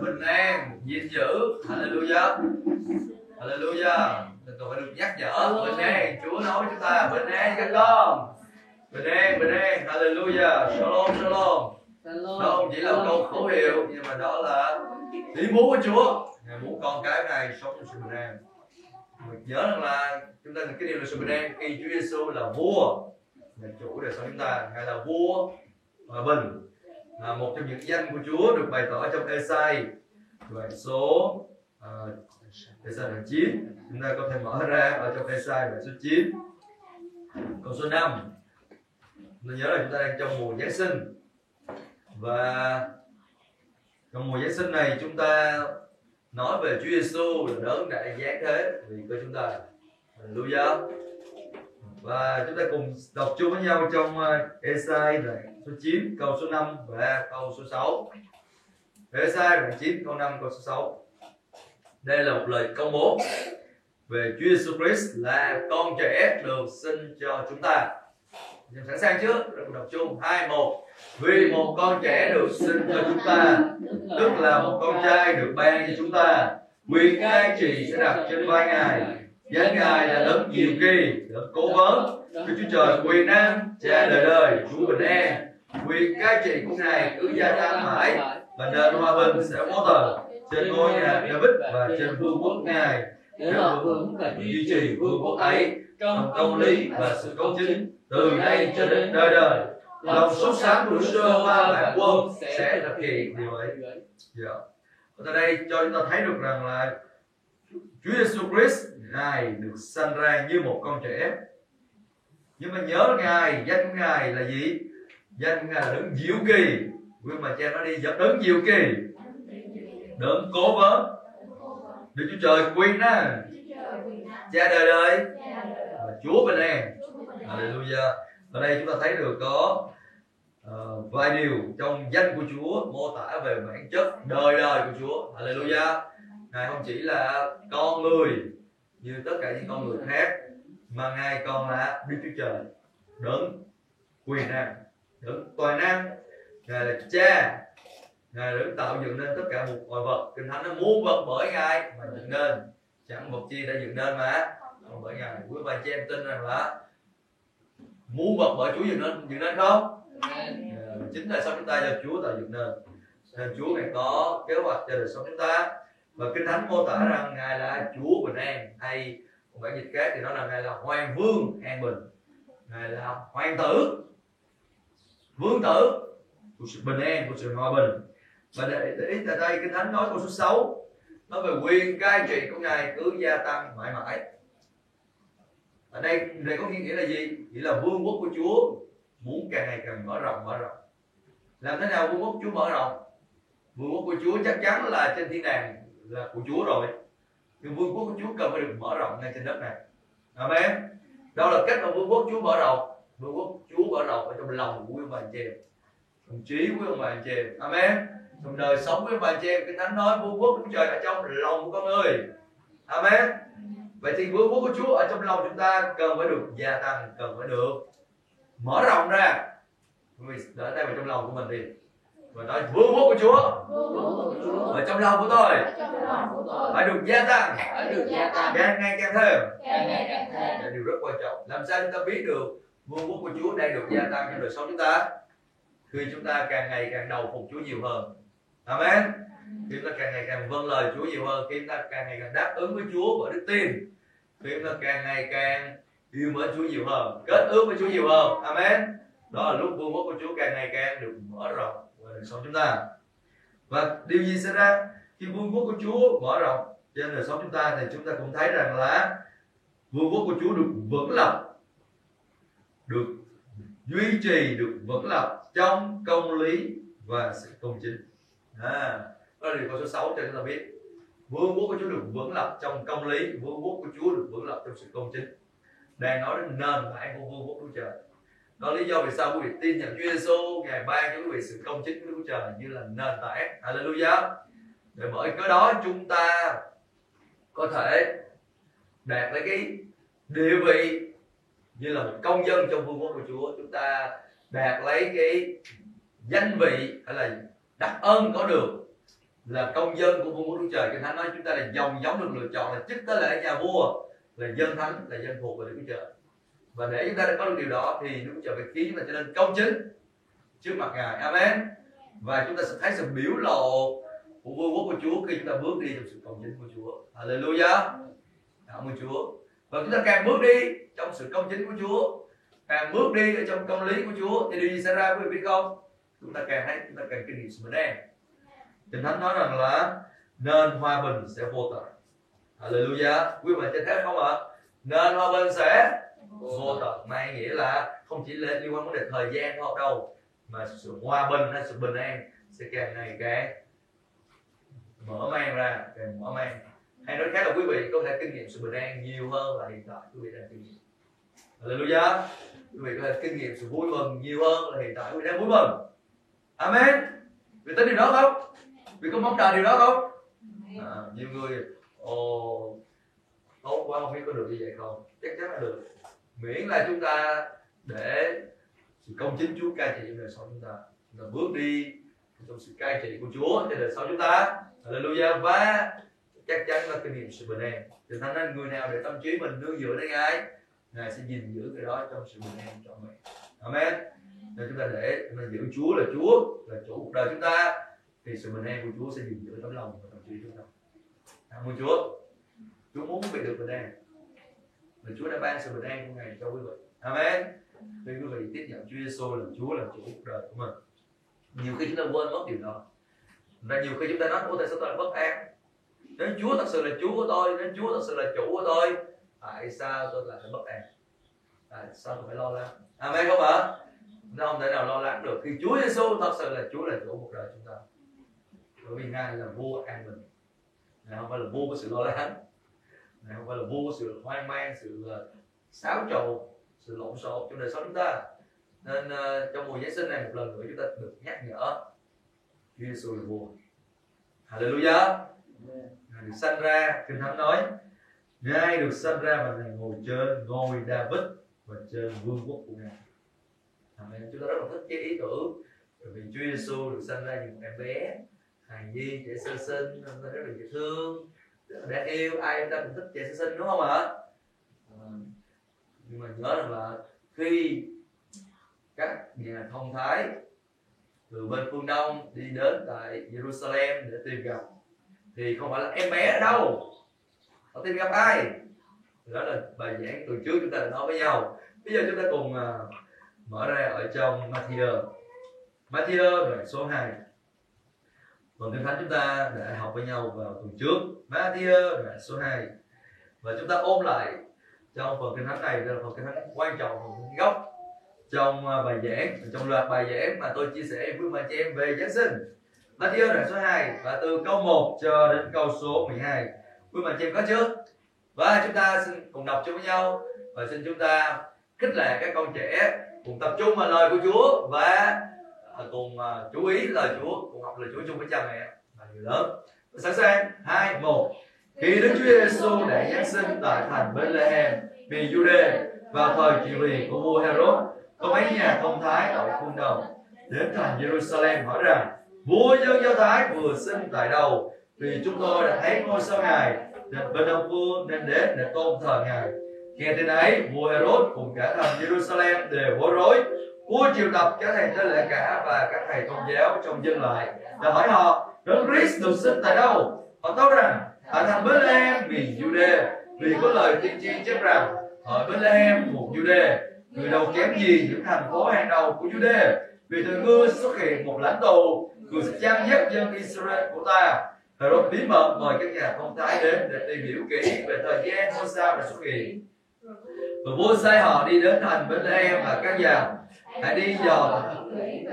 bình an gìn giữ. Hallelujah. Hallelujah. Mình cần phải được nhắc nhở. Bình an chúa nói chúng ta bình an các con. Bình an bình an. Hallelujah. Shalom shalom. Không chỉ là một câu khẩu hiệu nhưng mà đó là ý muốn của chúa. Ngài muốn con cái này sống trong sự bình an. Mình nhớ rằng là chúng ta cái điều là sự bình an khi Chúa Giêsu là vua. Là chủ đời sống chúng ta. Ngài là vua hòa bình là một trong những danh của Chúa được bày tỏ trong Esai đoạn số uh, Esai đoạn 9 chúng ta có thể mở ra ở trong Esai đoạn số 9 câu số 5 mình nhớ là chúng ta đang trong mùa Giáng sinh. Và trong mùa Giáng sinh này chúng ta nói về Chúa Giêsu là đấng đại giáng thế vì cơ chúng ta. Hallelujah và chúng ta cùng đọc chung với nhau trong ờ, Esai đoạn số 9 câu số 5 và câu số 6 Esai đoạn 9 câu 5 câu số 6 đây là một lời công bố về Chúa Jesus Christ là con trẻ được sinh cho chúng ta. Nhưng sẵn sàng chưa? Rồi cùng đọc chung. Hai, một. Vì một con trẻ được sinh cho chúng ta, Tức là một con trai được ban cho chúng ta Quyền cai trị sẽ đặt trên vai Ngài. Danh Ngài là đấng nhiều kỳ, đấng cố vấn. Đức Chúa Trời quyền năng, cha đời đời, Chúa bình an Quyền cai trị của Ngài cứ gia tăng mãi Và nền hòa bình sẽ vô tờ Trên ngôi nhà David và trên vương quốc Ngài. Để họ vững và duy trì vương quốc ấy trong công lý và sự công chính từ nay cho đến đời đời. Lòng sốt sáng của Đức Ma Vạn Quân sẽ thực hiện điều ấy. Dạ. Ở đây cho chúng ta thấy được rằng là Chúa Giêsu Christ Ngài được sanh ra như một con trẻ. Nhưng mà nhớ Ngài, danh của Ngài là gì? Danh của Ngài là đấng diệu kỳ. Quý mà cha nói đi, đấng diệu kỳ, đấng cố vấn, Đức Chúa Trời quyền năng, cha đời đời và Chúa bình an. Hallelujah. Ở đây chúng ta thấy được có uh, vài điều trong danh của Chúa mô tả về bản chất đời đời của Chúa. Hallelujah. Ngài không chỉ là con người như tất cả những con người khác mà Ngài còn là Đức Chúa Trời đấng quyền năng, đấng toàn năng. Ngài là cha Ngài đã tạo dựng nên tất cả một mọi vật Kinh Thánh nó muôn vật bởi Ngài mà dựng nên Chẳng vật chi đã dựng nên mà Còn bởi Ngài Quý bà chị em tin rằng là Muôn vật bởi Chúa dựng nên dựng nên không? Amen. Chính là sao chúng ta do Chúa tạo dựng nên Nên Chúa Ngài có kế hoạch cho đời sống chúng ta và Kinh Thánh mô tả rằng Ngài là Chúa bình an. Hay một bản dịch khác thì nó là Ngài là Hoàng Vương an bình. Ngài là Hoàng tử. Vương tử. Của sự bình an, của sự hòa bình. Và để, để ý tại đây kinh thánh nói câu số 6 nói về quyền cai trị của ngài cứ gia tăng mãi mãi. Ở đây đây có nghĩa là gì? Nghĩa là vương quốc của chúa muốn càng ngày càng mở rộng mở rộng. Làm thế nào vương quốc chúa mở rộng? Vương quốc của chúa chắc chắn là trên thiên đàng là của chúa rồi. Nhưng vương quốc của chúa cần phải được mở rộng ngay trên đất này. Amen. Đó là cách mà vương quốc chúa mở rộng vương quốc chúa mở rộng ở trong lòng của quý ông bà anh chị em. Trí của quý ông bà anh chị em. Amen. Trong đời sống với bà chị em, kinh thánh nói vương quốc của trời ở trong lòng của con người. Amen. Vậy thì vương quốc của chúa ở trong lòng chúng ta cần phải được gia tăng, cần phải được mở rộng ra. Để đỡ tay vào trong lòng của mình đi và nói vương quốc của chúa. Ở trong lòng của tôi. Phải được gia tăng. Càng ngày càng thêm. Là điều rất quan trọng. Làm sao chúng ta biết được vương quốc của chúa đang được gia tăng trong đời sống chúng ta? Khi chúng ta càng ngày càng đầu phục chúa nhiều hơn. Amen. Khi chúng ta càng ngày càng vâng lời Chúa nhiều hơn, khi chúng ta càng ngày càng đáp ứng với Chúa bởi đức tin, khi chúng ta càng ngày càng yêu mến Chúa nhiều hơn, kết ước với Chúa nhiều hơn. Amen. Đó là lúc vương quốc của Chúa càng ngày càng được mở rộng đời sống chúng ta. Và điều gì xảy ra? Khi vương quốc của Chúa mở rộng trên đời sống chúng ta thì chúng ta cũng thấy rằng là vương quốc của Chúa được vững lập, được duy trì, được vững lập trong công lý và sự công chính à, đó là điều câu số 6 cho chúng ta biết. Vương quốc của Chúa được vững lập trong công lý vương quốc của Chúa được vững lập trong sự công chính đang nói đến nền tảng của vương quốc Chúa Trời đó là lý do vì sao quý vị tin nhận Chúa Giêsu ngài ban cho quý vị sự công chính của Chúa Trời như là nền tảng. Hallelujah. Để bởi cái đó chúng ta có thể đạt lấy cái địa vị như là một công dân trong vương quốc của Chúa. Chúng ta đạt lấy cái danh vị hay là đặc ân có được là công dân của vương quốc Chúa Trời. Kinh thánh nói chúng ta là dòng giống được lựa chọn là chức tới lễ nhà vua, là dân thánh, là dân thuộc của Đức Chúa Trời và để chúng ta đã có được điều đó thì nó Chúa Trời phải khiến chúng ta trở nên công chính trước mặt Ngài. Amen. Và chúng ta sẽ thấy sự biểu lộ của vương quốc của Chúa khi chúng ta bước đi trong sự công chính của Chúa. Hallelujah. Cảm ơn Chúa. Và chúng ta càng bước đi trong sự công chính của Chúa, càng bước đi ở trong công lý của Chúa, thì điều gì xảy ra, quý vị biết không? Chúng ta càng thấy, chúng ta càng kinh nghiệm sự bình an. Kinh Thánh nói rằng là nên hòa bình sẽ vô tận. Hallelujah. Quý vị trên thế không ạ? Nên hòa bình sẽ vô tận mang nghĩa là không chỉ liên quan vấn đề thời gian thôi đâu mà sự hòa bình hay sự bình an sẽ càng ngày càng mở mang ra càng mở mang. Hay nói khác là quý vị có thể kinh nghiệm sự bình an nhiều hơn là hiện tại quý vị đang kinh nghiệm. Hallelujah. Quý vị có thể kinh nghiệm sự vui mừng nhiều hơn là hiện tại quý vị đang vui mừng. Amen. Vì tin điều đó không? Vì có mong chờ điều đó không? À, nhiều người ồ tốt quá không biết có được như vậy không? Chắc chắn là được miễn là chúng ta để sự công chính Chúa cai trị trong đời sống chúng ta. Chúng ta bước đi trong sự cai trị của Chúa trên đời sống chúng ta. Hallelujah. Và chắc chắn là kinh nghiệm sự bình an. Thì thành nên người nào để tâm trí mình nương dựa đến Ngài Ngài sẽ gìn giữ cái đó trong sự bình an cho mình. Amen. Nên chúng ta để chúng ta giữ Chúa là Chúa, là chủ cuộc đời chúng ta, thì sự bình an của Chúa sẽ gìn giữ tấm lòng và tâm trí chúng ta. Cảm ơn Chúa. Chúa muốn bị được bình an và Chúa đã ban sự bình an của Ngài cho quý vị. Amen. Khi quý vị tiếp nhận Chúa Giêsu làm Chúa làm chủ cuộc đời của mình. Nhiều khi chúng ta quên mất điều đó. Và nhiều khi chúng ta nói ủa tại sao tôi lại bất an? Nếu Chúa thật sự là Chúa của tôi nếu Chúa thật sự là chủ của tôi tại sao tôi lại phải bất an? Tại sao tôi phải lo lắng? Amen không ạ? Nó không thể nào lo lắng được khi Chúa Giêsu thật sự là Chúa là chủ cuộc đời chúng ta. Bởi vì ngài là vua an bình. Ngài không phải là vua của sự lo lắng ngài không phải là của sự hoang mang sự uh, xáo trộn sự lộn xộn trong đời sống chúng ta. Nên uh, trong mùa Giáng sinh này một lần nữa chúng ta được nhắc nhở Chúa Giêsu là vua. Hallelujah. Ngài được sanh ra Kinh Thánh nói Ngài được sanh ra và Ngài ngồi trên ngôi David và trên vương quốc của Ngài. Amen. Chúng ta rất là thích cái ý tưởng. Bởi vì Chúa Giêsu được sanh ra như một em bé hài nhi trẻ sơ sinh rất là dễ thương để yêu ai chúng ta cũng thích trẻ sơ sinh đúng không ạ? À, nhưng mà nhớ rằng là khi các nhà thông thái từ bên phương đông đi đến tại Jerusalem để tìm gặp thì không phải là em bé ở đâu. Họ tìm gặp ai? Đó là bài giảng từ trước chúng ta đã nói với nhau. Bây giờ chúng ta cùng uh, mở ra ở trong Matthew. Matthew đoạn số 2 phần kinh thánh chúng ta đã học với nhau vào tuần trước. Matthew, đoạn số 2 và chúng ta ôm lại trong phần kinh thánh này là phần kinh thánh quan trọng, phần gốc trong à, bài giảng, trong loạt bài giảng mà tôi chia sẻ với bà chị em về Giáng sinh Matthew, đoạn số 2 và từ câu 1 cho đến câu số 12 quý bà chị em có chưa? Và chúng ta xin cùng đọc chung với nhau và xin chúng ta khích lệ các con trẻ cùng tập trung vào lời của Chúa và à, cùng à, chú ý lời Chúa, cùng học lời Chúa chung với cha mẹ và người lớn sẵn sàng. Hai, một. Khi Đức Chúa Giêsu đã giáng sinh tại thành Bethlehem vì Jude vào thời trị vì của vua Herod, có mấy nhà thông thái ở phương đông đến thành Jerusalem hỏi rằng, vua dân do thái vừa sinh tại đâu? Vì chúng tôi đã thấy ngôi sao ngài nên bên đông phương nên đến để tôn thờ ngài. Nghe tin ấy, vua Herod cùng cả thành Jerusalem đều bối rối. Vua triệu tập các thầy tế lễ cả và các thầy tôn giáo trong dân lại và hỏi họ đấng Christ được sinh tại đâu? Họ tâu rằng, ở thành Bethlehem, miền Jude vì có lời tiên tri chép rằng, ở Bethlehem một Jude người đầu kém gì những thành phố hàng đầu của Jude vì từ ngươi xuất hiện một lãnh tù người sẽ chăn dắt dân Israel của ta. Herod bí mật mời các nhà thông thái đến để tìm hiểu kỹ về thời gian ngôi sao đã xuất hiện. Và vua sai họ đi đến thành Bethlehem và các nhà. Hãy đi dò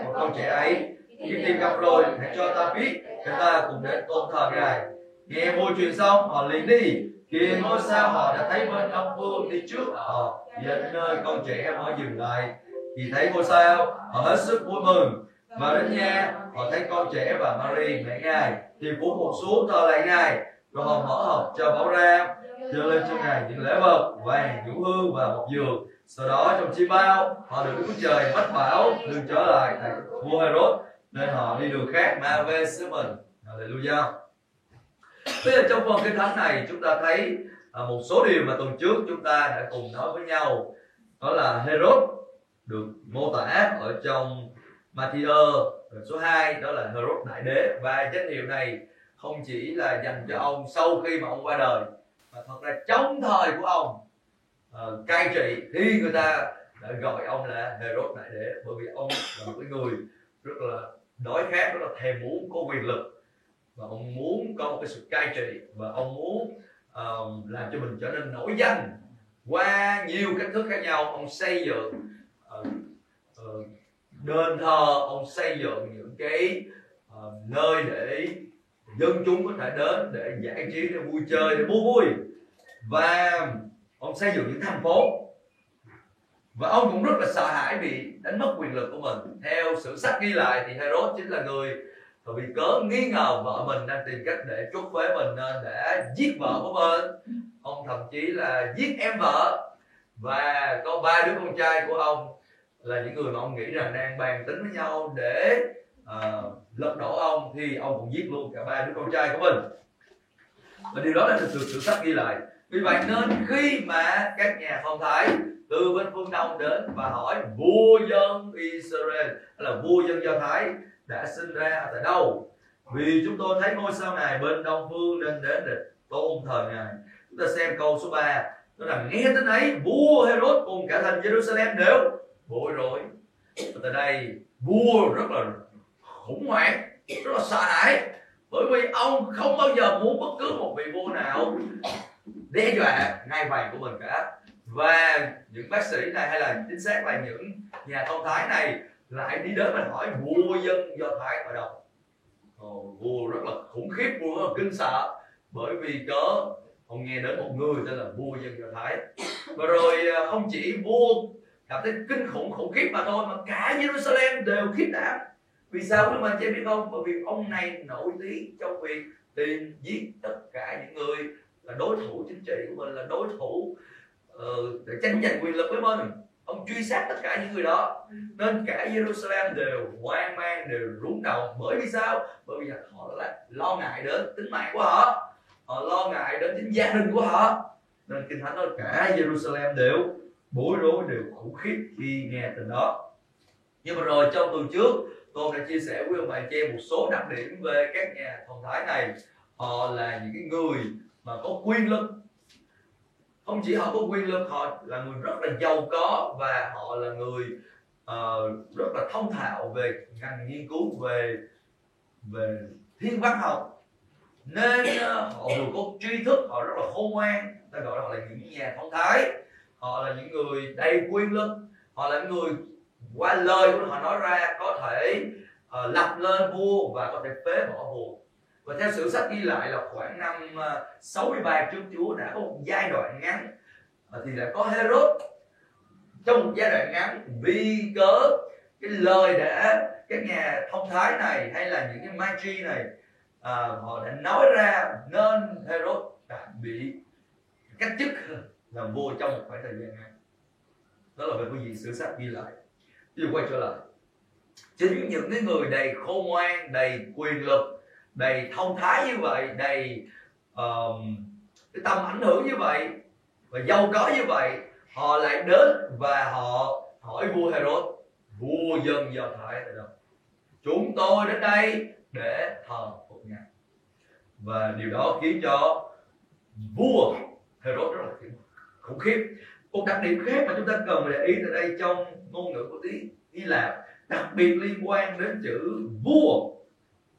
một con trẻ ấy. Khi tìm gặp rồi, hãy cho ta biết chúng ta cùng đến tôn thờ ngài. Nghe môi truyền xong, họ liền đi. Khi ngôi sao họ đã thấy bên đông phương đi trước, họ đến nơi con trẻ mới dừng lại. Khi thấy ngôi sao, họ hết sức vui mừng. Và đến nhà, họ thấy con trẻ và Mary mẹ ngài, thì cũng một xuống thờ lại ngài, rồi họ mở hộp cho bảo ra, đưa lên cho ngài những lễ vật, vàng, nhũ hương và một giường sau đó trong chi bao, họ được Đức Trời bắt bảo đừng trở lại thành vua Herod nên họ đi đường khác mà về xứ mình Hallelujah. Bây giờ trong phần kinh thánh này chúng ta thấy à, một số điều mà tuần trước chúng ta đã cùng nói với nhau. Đó là Herod được mô tả ở trong Matthew số 2 đó là Herod đại đế. Và danh hiệu này không chỉ là dành cho ông sau khi mà ông qua đời mà thật ra trong thời của ông uh, cai trị thì người ta đã gọi ông là Herod đại đế bởi vì ông là một cái người rất là đói khát đó là thèm muốn có quyền lực và ông muốn có một cái sự cai trị và ông muốn uh, làm cho mình trở nên nổi danh qua nhiều cách thức khác nhau. Ông xây dựng uh, uh, đền thờ ông xây dựng những cái uh, nơi để dân chúng có thể đến để giải trí để vui chơi để mua vui. Và ông xây dựng những thành phố và ông cũng rất là sợ hãi bị đánh mất quyền lực của mình. Theo sử sách ghi lại thì Herod chính là người vì cớ nghi ngờ vợ mình đang tìm cách để chốt phế mình nên đã giết vợ của mình. Ông thậm chí là giết em vợ. Và có ba đứa con trai của ông là những người mà ông nghĩ rằng đang bàn tính với nhau để uh, lật đổ ông thì ông cũng giết luôn cả ba đứa con trai của mình. Và điều đó là được sử sách ghi lại. Vì vậy nên khi mà các nhà phong thái từ bên phương đông đến và hỏi, vua dân Israel hay là vua dân Do Thái đã sinh ra tại đâu? Vì chúng tôi thấy ngôi sao này bên đông phương nên đến để tôn thờ ngài. Chúng ta xem câu số 3 nó là nghe tin ấy, vua Herod cùng cả thành Jerusalem đều bối rối. Và tại đây, vua rất là khủng hoảng, rất là sợ hãi, bởi vì ông không bao giờ muốn bất cứ một vị vua nào đe dọa ngai vàng của mình cả và những bác sĩ này hay là chính xác là những nhà thông thái này lại đi đến và hỏi vua dân do thái ở đâu? Ồ, vua rất là khủng khiếp vua rất là kinh sợ. Bởi vì cớ ông nghe đến một người tên là vua dân do thái. Và rồi à, không chỉ vua cảm thấy kinh khủng khủng khiếp mà thôi mà cả Jerusalem đều khiếp đảm. Vì sao quý mình chị biết không? Bởi vì ông này nổi tiếng trong việc tìm giết tất cả những người là đối thủ chính trị của mình là đối thủ uh, để tranh giành quyền lực với mình. Ông truy sát tất cả những người đó. Nên cả Jerusalem đều hoang mang đều rúng động. Bởi vì sao? Bởi vì họ là lo ngại đến tính mạng của họ. Họ lo ngại đến chính gia đình của họ. Nên kinh thánh nói cả Jerusalem đều bối rối đều khủng khiếp khi nghe tin đó. Nhưng mà rồi trong tuần trước tôi đã chia sẻ với ông bà chị một số đặc điểm về các nhà thần thái này. Họ là những cái người mà có quyền lực không chỉ họ có quyền lực họ là người rất là giàu có và họ là người uh, rất là thông thạo về ngành nghiên cứu về về thiên văn học. Nên uh, họ vừa có tri thức họ rất là khôn ngoan ta gọi họ là những nhà thông thái. Họ là những người đầy quyền lực họ là những người qua lời của họ nói ra có thể uh, lập lên vua và có thể phế bỏ vua và theo sử sách ghi lại là khoảng năm ờ, 63 trước Chúa đã có một giai đoạn ngắn thì đã có Herod. Trong một giai đoạn ngắn vì cớ cái lời đã các nhà thông thái này hay là những cái magi này à, họ đã nói ra nên Herod đã bị cách chức làm vua trong một khoảng thời gian ngắn. Đó là về cái gì sử sách ghi lại. Bây quay trở lại. Chính những cái người đầy khôn ngoan đầy quyền lực đầy thông thái như vậy đầy um, cái tâm ảnh hưởng như vậy và giàu có như vậy họ lại đến và họ hỏi vua Herod vua dân do thái tại đâu? Chúng tôi đến đây để thờ phụng ngài. Và điều đó khiến cho vua Herod rất là khủng khiếp. Một đặc điểm khác mà chúng ta cần để ý tại đây trong ngôn ngữ của tiếng Hy Lạp đặc biệt liên quan đến chữ vua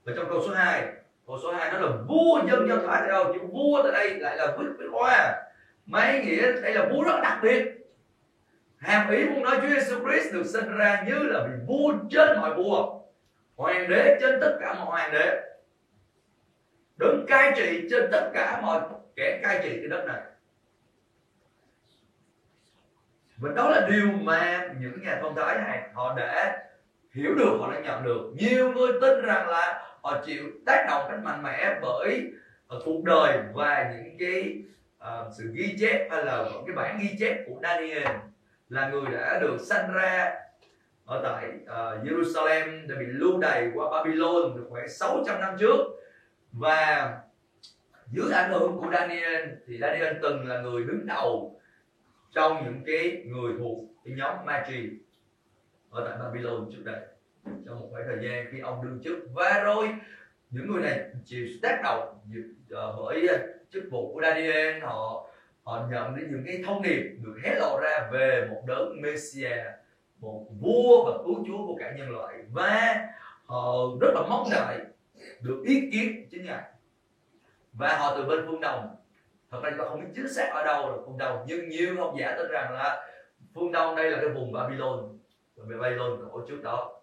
và trong câu số 2 câu số 2 nó là vua dân do thái tại đâu? Chữ vua tại đây lại là viết với hoa. Mấy nghĩa đây là vua rất đặc biệt. Hàm ý muốn nói Chúa Jesus Christ được sinh ra như là vị vua trên mọi vua. Hoàng đế trên tất cả mọi hoàng đế. Đứng cai trị trên tất cả mọi kẻ cai trị cái đất này. Và đó là điều mà những nhà thông thái này, họ đã hiểu được, họ đã nhận được. Nhiều người tin rằng là họ chịu tác động cách mạnh mẽ bởi ờ, cuộc đời và những cái uh, sự ghi chép hay là những cái bản ghi chép của Daniel là người đã được sanh ra ở tại uh, Jerusalem đã bị lưu đày qua Babylon được khoảng 600 năm trước. Và dưới ảnh hưởng của Daniel thì Daniel từng là người đứng đầu trong những cái người thuộc cái nhóm Magi ở tại Babylon trước đây trong một khoảng thời gian khi ông đương chức, và rồi những người này chịu tác động ờ, bởi ờ, chức vụ của Daniel, họ họ nhận đến những cái thông điệp được hé lộ ra về một đấng Messiah một vua và cứu chúa của cả nhân loại. Và họ rất là mong đợi được ý kiến chính ngài. Và họ từ bên phương đông. Thật ra chúng ta không biết chính xác ở đâu là phương đông, nhưng nhiều học giả tin rằng là phương đông đây là cái vùng Babylon về Babylon cổ trước đó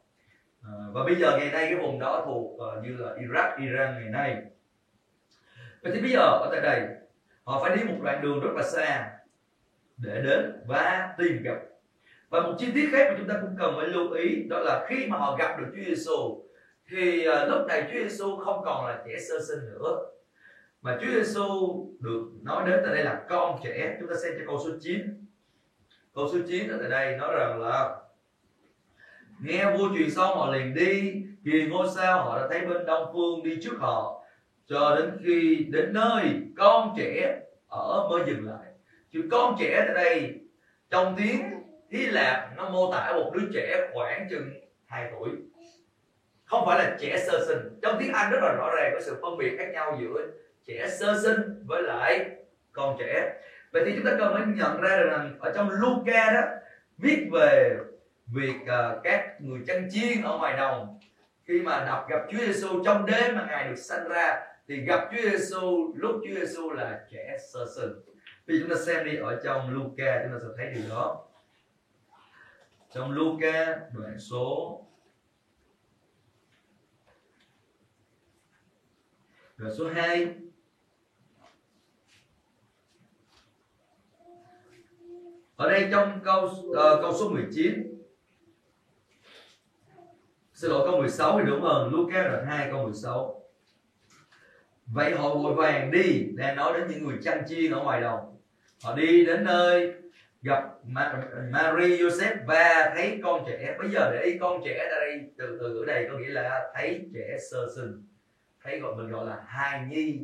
à, và bây giờ ngày nay cái vùng đó thuộc uh, như là Iraq Iran ngày nay. Vậy thì bây giờ ở tại đây họ phải đi một đoạn đường rất là xa để đến và tìm gặp. Và một chi tiết khác mà chúng ta cũng cần phải lưu ý đó là khi mà họ gặp được Chúa Giêsu thì uh, lúc này Chúa Giêsu không còn là trẻ sơ sinh nữa. Mà Chúa Giêsu được nói đến tại đây là con trẻ. Chúng ta xem cho câu số 9 câu số 9 ở tại đây nói rằng là nghe vua truyền xong họ liền đi, vì ngôi sao họ đã thấy bên đông phương đi trước họ. Cho đến khi đến nơi con trẻ ở mới dừng lại. Chữ con trẻ tại đây, trong tiếng Hy Lạp nó mô tả một đứa trẻ khoảng chừng 2 tuổi. Không phải là trẻ sơ sinh. Trong tiếng Anh rất là rõ ràng, có sự phân biệt khác nhau giữa trẻ sơ sinh với lại con trẻ. Vậy thì chúng ta cần phải nhận ra rằng ở trong Luca đó, viết về việc uh, các người chăn chiên ở ngoài đồng. Khi mà đọc gặp Chúa Giêsu trong đêm mà ngài được sanh ra thì gặp Chúa Giêsu lúc Chúa Giêsu là trẻ sơ sinh. Thì chúng ta xem đi ở trong Luca chúng ta sẽ thấy điều đó. Trong Luca đoạn số đoạn số 2 ở đây trong câu uh, câu số 19 xin lỗi, câu 16 thì đúng hơn. Luca đoạn 2 câu 16 vậy họ vội vàng đi, đang nói đến những người chăn chiên ở ngoài đồng. Họ đi đến nơi gặp Mary Joseph và thấy con trẻ. Bây giờ để ý con trẻ ở đây, từ từ ở đây có nghĩa là thấy trẻ sơ sinh. Thấy gọi, mình gọi là hài nhi,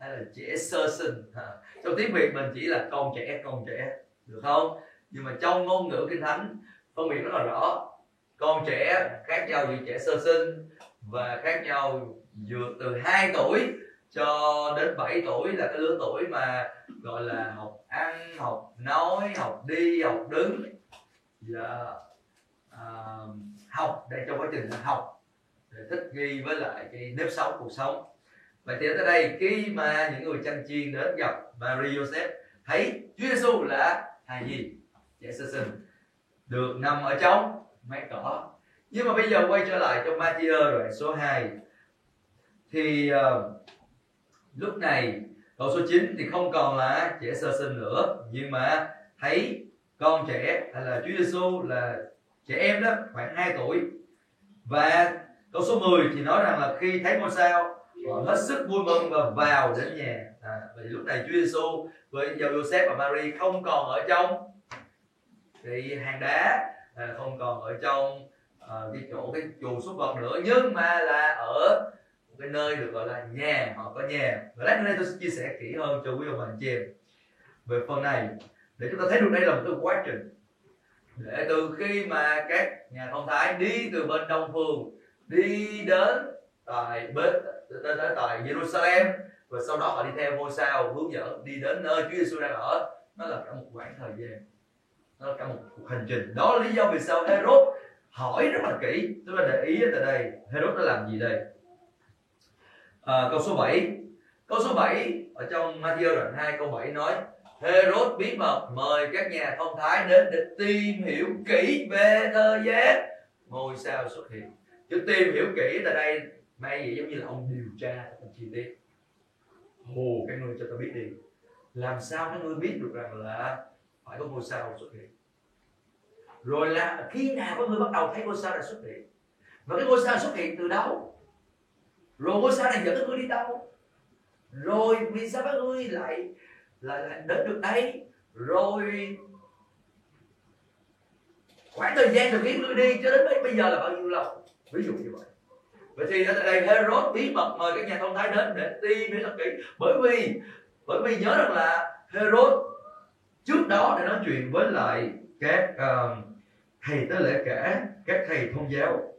hay là trẻ sơ sinh. Trong tiếng việt mình chỉ là con trẻ con trẻ, được không? Nhưng mà trong ngôn ngữ kinh thánh, phân biệt rất là rõ con trẻ khác nhau giữa trẻ sơ sinh và khác nhau dược từ 2 tuổi cho đến 7 tuổi là cái lứa tuổi mà gọi là học ăn học nói học đi học đứng. Và uh, học để trong quá trình học để thích nghi với lại cái nếp sống cuộc sống. Vậy thì tới đây khi mà những người chăn chiên đến gặp Maria Joseph thấy Chúa Giêsu là hài nhi trẻ sơ sinh. Được nằm ở trong mát cỏ nhưng mà bây giờ quay trở lại trong Matthew đoạn số 2 thì uh, lúc này câu số 9 thì không còn là trẻ sơ sinh nữa. Nhưng mà thấy con trẻ hay là Chúa Giêsu là trẻ em đó khoảng 2 tuổi. Và câu số 10 thì nói rằng là khi thấy ngôi sao họ hết sức vui mừng và vào đến nhà. À, vậy lúc này Chúa Giêsu với dòng Joseph và Mary không còn ở trong thì hàng đá không còn ở trong à, cái chỗ cái chùa xúc vật nữa nhưng mà là ở một cái nơi được gọi là nhà họ có nhà. Và lát nữa tôi sẽ chia sẻ kỹ hơn cho quý ông bà anh chị em về phần này để chúng ta thấy được đây là một cái quá trình. Để từ khi mà các nhà thông thái đi từ bên đông phương đi đến tại bến đến tại Jerusalem và sau đó họ đi theo ngôi sao hướng dẫn đi đến nơi Chúa Giêsu đang ở nó là cả một khoảng thời gian nó là cả một cuộc hành trình. Đó là lý do vì sao Herod hỏi rất là kỹ. Chúng ta để ý tại đây Herod đã làm gì đây? À, câu số 7 câu số 7 ở trong Matthew đoạn 2 câu 7 nói Herod bí mật mời các nhà thông thái đến để tìm hiểu kỹ về thời gian ngôi sao xuất hiện. Chứ tìm hiểu kỹ tại đây may gì giống như là ông điều tra ông chi tiết. Hồ cái người cho ta biết đi. Làm sao các ngươi biết được rằng là phải có ngôi sao xuất hiện. Rồi là khi nào có người bắt đầu thấy ngôi sao này xuất hiện? Và cái ngôi sao xuất hiện từ đâu? Rồi ngôi sao này dẫn các ngươi đi đâu? Rồi vì sao các ngươi lại lại, lại đến được đây? Rồi khoảng thời gian thực hiện ngươi đi cho đến bây giờ là bao nhiêu lâu? Ví dụ như vậy. Vậy thì ở đây Herod bí mật mời các nhà thông thái đến để tìm hiểu thật kỹ. Bởi vì bởi vì nhớ rằng là Herod trước đó đã nói chuyện với lại các uh, thầy tế lễ cả các thầy thông giáo.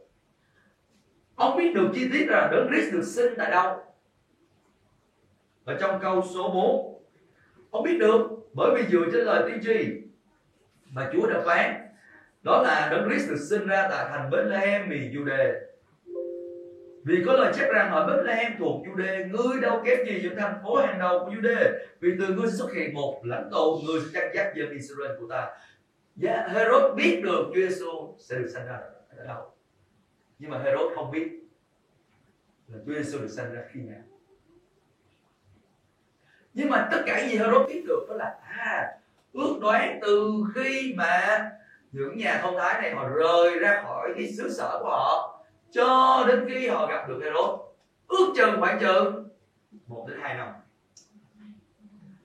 Ông biết được chi tiết là đấng Christ được sinh tại đâu? Ở trong câu số 4 ông biết được bởi vì dựa trên lời tiên tri mà Chúa đã phán. Đó là đấng Christ được sinh ra tại thành Bethlehem miền Jude vì có lời chép rằng ở Bethlehem thuộc Jude ngươi đâu kém gì những thành phố hàng đầu của Jude? Vì từ ngươi sẽ xuất hiện một lãnh tụ người sẽ chăn dắt dân Israel của ta. Yeah, dạ, Herod biết được Chúa Giêsu sẽ được sinh ra ở đâu nhưng mà Herod không biết là Chúa Giêsu được sinh ra khi nào. Nhưng mà tất cả gì Herod biết được đó là à ước đoán từ khi mà những nhà thông thái này họ rời ra khỏi cái xứ sở của họ cho đến khi họ gặp được Herod ước chừng khoảng chừng một đến hai năm.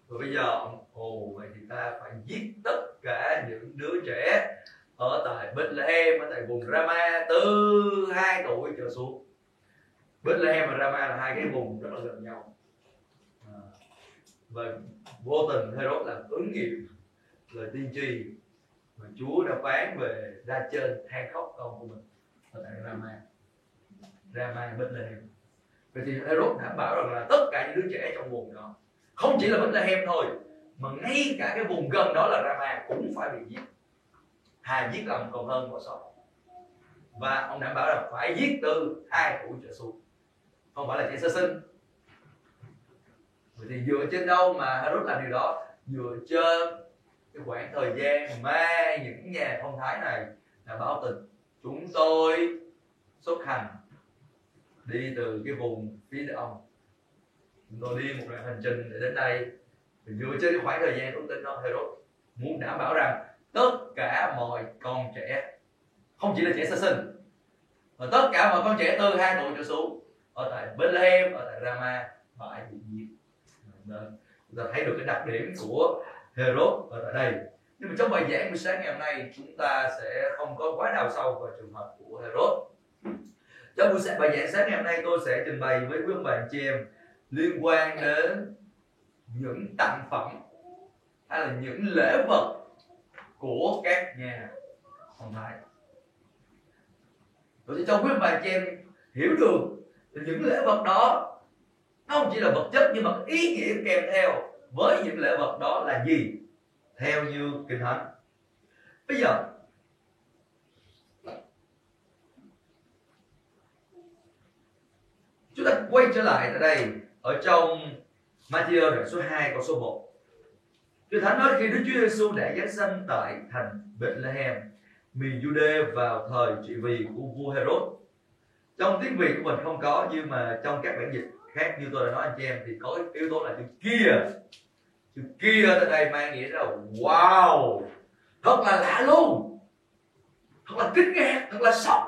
Rồi bây giờ ồ vậy thì ta phải giết tất cả những đứa trẻ ở tại Bethlehem ở tại vùng Rama từ hai tuổi trở xuống. Bethlehem và Rama là hai cái vùng rất là gần nhau. À, và vô tình Herod làm ứng nghiệm lời tiên tri mà Chúa đã phán về ra trên than khóc con của mình ở tại Rama. Rama Bethlehem vậy thì Herod đảm bảo rằng là tất cả những đứa trẻ trong vùng đó, không chỉ là Bethlehem thôi, mà ngay cả cái vùng gần đó là Rama cũng phải bị giết. Hà giết lầm còn hơn bỏ sót. Và ông đảm bảo là phải giết từ hai tuổi trở xuống. Không phải là trẻ sơ sinh. Vậy thì dựa trên đâu mà Herod làm điều đó? Dựa trên cái khoảng thời gian mà những nhà phong thái này là báo tình chúng tôi xuất hành đi từ cái vùng phía đông chúng tôi đi một đoạn hành trình để đến đây. Thì dựa trên khoảng thời gian ước tính đó, Herod muốn đảm bảo rằng tất cả mọi con trẻ, không chỉ là trẻ sơ sinh, mà tất cả mọi con trẻ từ hai tuổi trở xuống ở tại Bethlehem, ở tại Rama phải bị giết nên chúng ta thấy được cái đặc điểm của Herod ở tại đây. Nhưng mà trong bài giảng buổi sáng ngày hôm nay, chúng ta sẽ không có quá đào sâu vào trường hợp của Herod trong buổi sáng bài giảng sáng ngày hôm nay, tôi sẽ trình bày với quý ông bà chị em liên quan đến những tặng phẩm hay là những lễ vật của các nhà hồng thái sẽ cho quý ông bà chị em hiểu được những lễ vật đó nó không chỉ là vật chất nhưng mà ý nghĩa kèm theo với những lễ vật đó là gì? Theo như kinh thánh. Bây giờ chúng ta quay trở lại ở đây, ở trong Matthew đoạn số 2 câu số 1 Kinh Thánh nói khi Đức Chúa Giêsu đã giáng sanh tại thành Bethlehem, miền Jude vào thời trị vì của vua Herod. Trong tiếng Việt của mình không có, nhưng mà trong các bản dịch khác như tôi đã nói anh chị em, thì có yếu tố là chữ kia. Chữ kia ở đây mang nghĩa là wow, thật là lạ luôn, thật là kinh ngạc, thật là sốc.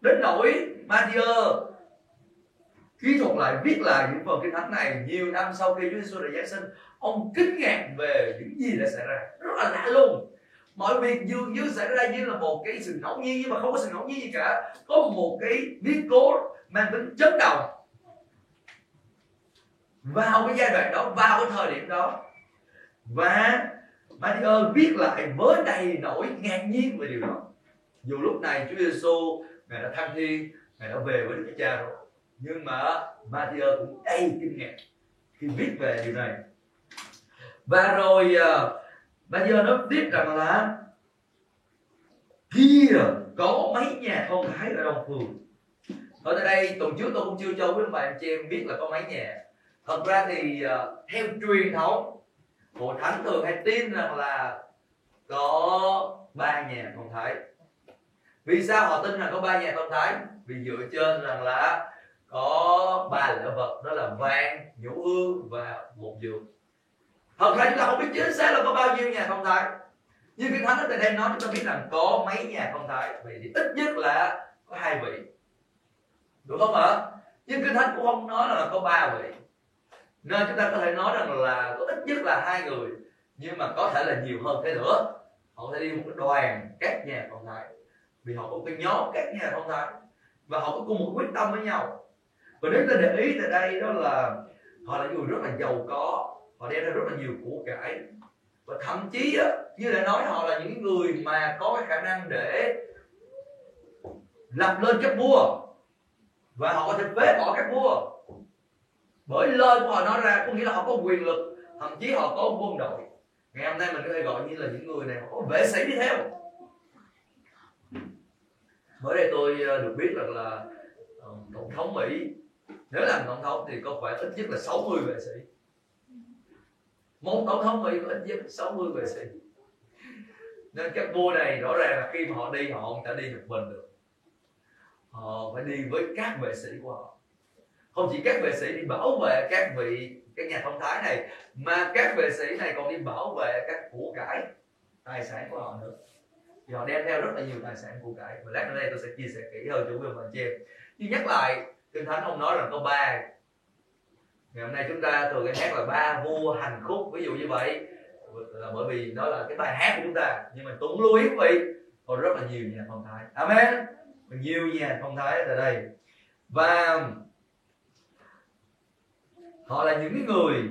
Đến nỗi Matthew ký thuật lại, viết lại những phần kinh thánh này nhiều năm sau khi Chúa Giêsu đã giáng sinh, ông kinh ngạc về những gì đã xảy ra. Rất là lạ luôn. Mọi việc dường như xảy ra như là một cái sự ngẫu nhiên, nhưng mà không có sự ngẫu nhiên gì cả. Có một cái biến cố mang tính chấn động. Vào cái giai đoạn đó, vào cái thời điểm đó, và Matthew viết lại với đầy nỗi ngạc nhiên về điều đó. Dù lúc này Chúa Giêsu ngài đã thăng thiên, ngài đã về với Đức Cha rồi nhưng mà Matthew cũng đầy kinh ngạc khi viết về điều này. Và rồi ờ, uh, Matthew nó tiếp rằng là kia có mấy nhà con thái ở đồng Phương. Ở tại đây tuần trước tôi cũng chưa cho quý bạn chị em biết là có mấy nhà. Thật ra thì uh, theo truyền thống hội thánh thường hay tin rằng là có ba nhà con thái. Vì sao họ tin rằng có ba nhà con thái? Vì dựa trên rằng là có ba lễ vật, đó là vàng nhũ hương và một giường. thật ra chúng ta không biết chính xác là có bao nhiêu nhà phong thái. Nhưng kinh thánh ở tại đây nói chúng ta biết rằng có mấy nhà phong thái. Vậy thì ít nhất là có hai vị. Đúng không ạ? Nhưng kinh thánh cũng không nói là có ba vị. Nên chúng ta có thể nói rằng là có ít nhất là hai người. Nhưng mà có thể là nhiều hơn thế nữa. Họ sẽ đi một cái đoàn các nhà phong thái. Vì họ có một cái nhóm các nhà phong thái. Và họ có cùng một quyết tâm với nhau và nếu ta để ý tại đây đó là họ là người rất là giàu có họ đem ra rất là nhiều của cải. Và thậm chí á, như đã nói họ là những người mà có cái khả năng để lập lên các vua. Và họ có thể phế bỏ các vua. Bởi lời của họ nói ra có nghĩa là họ có quyền lực thậm chí họ có quân đội. Ngày hôm nay mình có thể gọi như là những người này họ có vệ sĩ đi theo. Mới đây tôi ờ, được biết rằng là ờ, tổng thống mỹ nếu làm tổng thống thì có phải ít nhất là 60 vệ sĩ. Một tổng thống mỹ có ít nhất 60 vệ sĩ. Nên các vua này rõ ràng là khi mà họ đi, họ không thể đi một mình được. Họ phải đi với các vệ sĩ của họ. Không chỉ các vệ sĩ đi bảo vệ các vị, các nhà thông thái này, mà các vệ sĩ này còn đi bảo vệ các của cải tài sản của họ nữa. Thì họ đem theo rất là nhiều tài sản của cải. Và lát nữa đây tôi sẽ chia sẻ kỹ hơn chủ quyền và chị nhưng nhắc lại kinh thánh ông nói rằng có ba. Ngày hôm nay chúng ta thường hay hát là ba vua hành khúc, ví dụ như vậy. Là bởi vì đó là cái bài hát của chúng ta. Nhưng mà cũng lưu ý quý vị còn rất là nhiều nhà phong thái. Amen. Nhiều nhà phong thái tại đây. Và họ là những người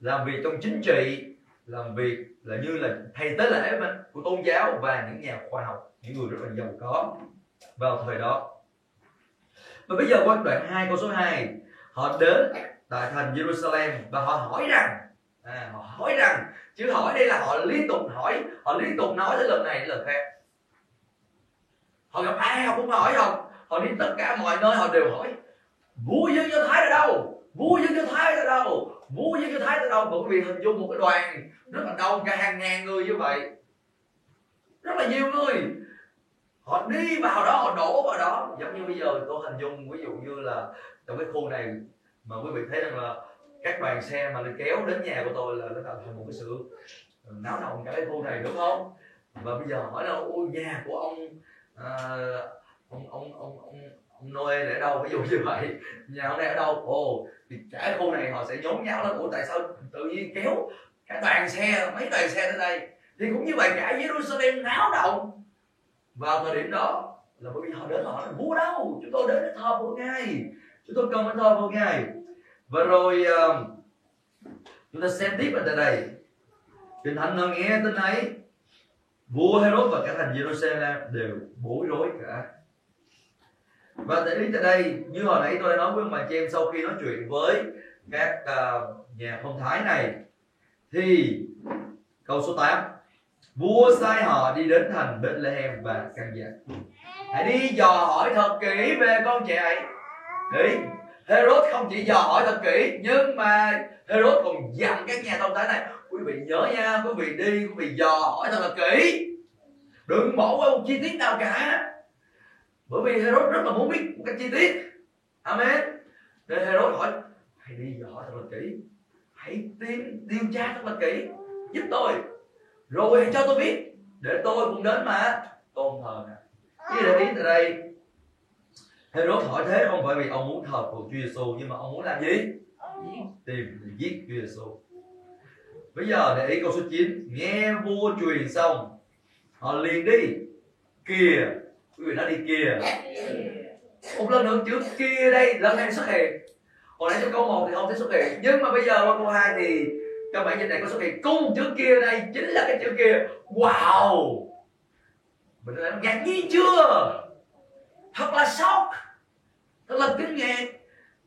làm việc trong chính trị, làm việc là như là thầy tế lễ của tôn giáo và những nhà khoa học, những người rất là giàu có vào thời đó và bây giờ qua đoạn 2 câu số 2 họ đến tại thành Jerusalem và họ hỏi rằng à, họ hỏi rằng chứ hỏi đây là họ liên tục hỏi họ liên tục nói tới lần này lần khác. Họ gặp ai họ cũng hỏi không? Họ đi tất cả mọi nơi họ đều hỏi vua dân do thái ở đâu? Vua dân do thái ở đâu? Vua dân do thái ở đâu? Bởi vì hình dung một cái đoàn rất là đông cả hàng ngàn người như vậy. Rất là nhiều người họ đi vào đó họ đổ vào đó. Giống như bây giờ tôi hình dung ví dụ như là trong cái khu này mà quý vị thấy rằng là các đoàn xe mà kéo đến nhà của tôi là nó tạo thành một cái sự ờ, náo động cả cái khu này đúng không? Và bây giờ hỏi là ôi nhà của ông à, ông ông ông ông ông Noe để đâu? Ví dụ như vậy. Nhà ông này ở đâu? Ồ thì cả khu này họ sẽ nhốn nháo lên ủa tại sao tự nhiên kéo cả đoàn xe mấy đoàn xe tới đây? Thì cũng như vậy cả Jerusalem náo động vào thời điểm đó là bởi vì họ đến họ là vua đâu? Chúng tôi đến để thờ vua ngài. Chúng tôi cần phải thờ vua ngài. Và rồi uh, chúng ta xem tiếp ở tại đây. Kinh Thánh nó nghe tin ấy Vua Herod và cả thành Jerusalem đều bối rối cả. Và tại đến tại đây Như hồi nãy tôi đã nói với ông bà chị em Sau khi nói chuyện với các uh, nhà thông thái này Thì câu số 8 Vua sai họ đi đến thành Bethlehem và căn dặn Hãy đi dò hỏi thật kỹ về con trẻ ấy. Đấy Herod không chỉ dò hỏi thật kỹ, Nhưng mà Herod còn dặn các nhà thông thái này, Quý vị nhớ nha, Quý vị đi, quý vị dò hỏi thật là kỹ. Đừng bỏ qua một chi tiết nào cả. Bởi vì Herod rất là muốn biết một cách chi tiết. Amen. Nên Herod hỏi, Hãy đi dò hỏi thật là kỹ. Hãy tìm điều tra thật là kỹ. Giúp tôi. Rồi, hãy cho tôi biết. Để tôi cũng đến mà. Tôn thờ nè Cái để ý từ đây. Herod hỏi thế, không phải vì ông muốn thờ của Chúa Giêsu nhưng mà ông muốn làm gì? Tìm để giết Chúa Giêsu. Bây giờ để ý câu số 9 Nghe vua truyền xong, Họ liền đi. Kìa. Quý vị đã đi kìa. Một lần nữa chữ kia đây, lần này xuất hiện. Hồi nãy trong câu 1 thì không thấy xuất hiện. Nhưng mà bây giờ qua câu 2 thì trong bản dịch này, có xuất hiện Cung chữ kia đây, chính là cái chữ kia. Wow! Mình nói ngạc nhiên chưa? Thật là sốc. Thật là kinh ngạc.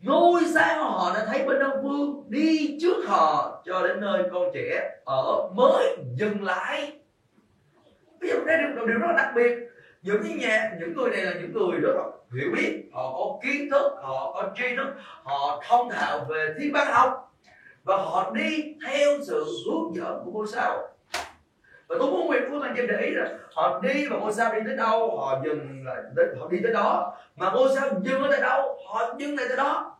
Ngôi sao họ đã thấy bên Đông Phương Đi trước họ cho đến nơi con trẻ Ở mới dừng lại. Bây giờ đây được điều rất là đặc biệt. Những cái nhà, những người này là những người rất là hiểu biết. Họ có kiến thức, họ có tri thức, họ thông thạo về thiên văn học và họ đi theo sự hướng dẫn của ngôi sao và tôi muốn nguyện của anh chị để ý là họ đi và ngôi sao đi tới đâu, họ dừng lại họ đi tới đó. Mà ngôi sao dừng ở tại đâu, họ dừng lại tới đó.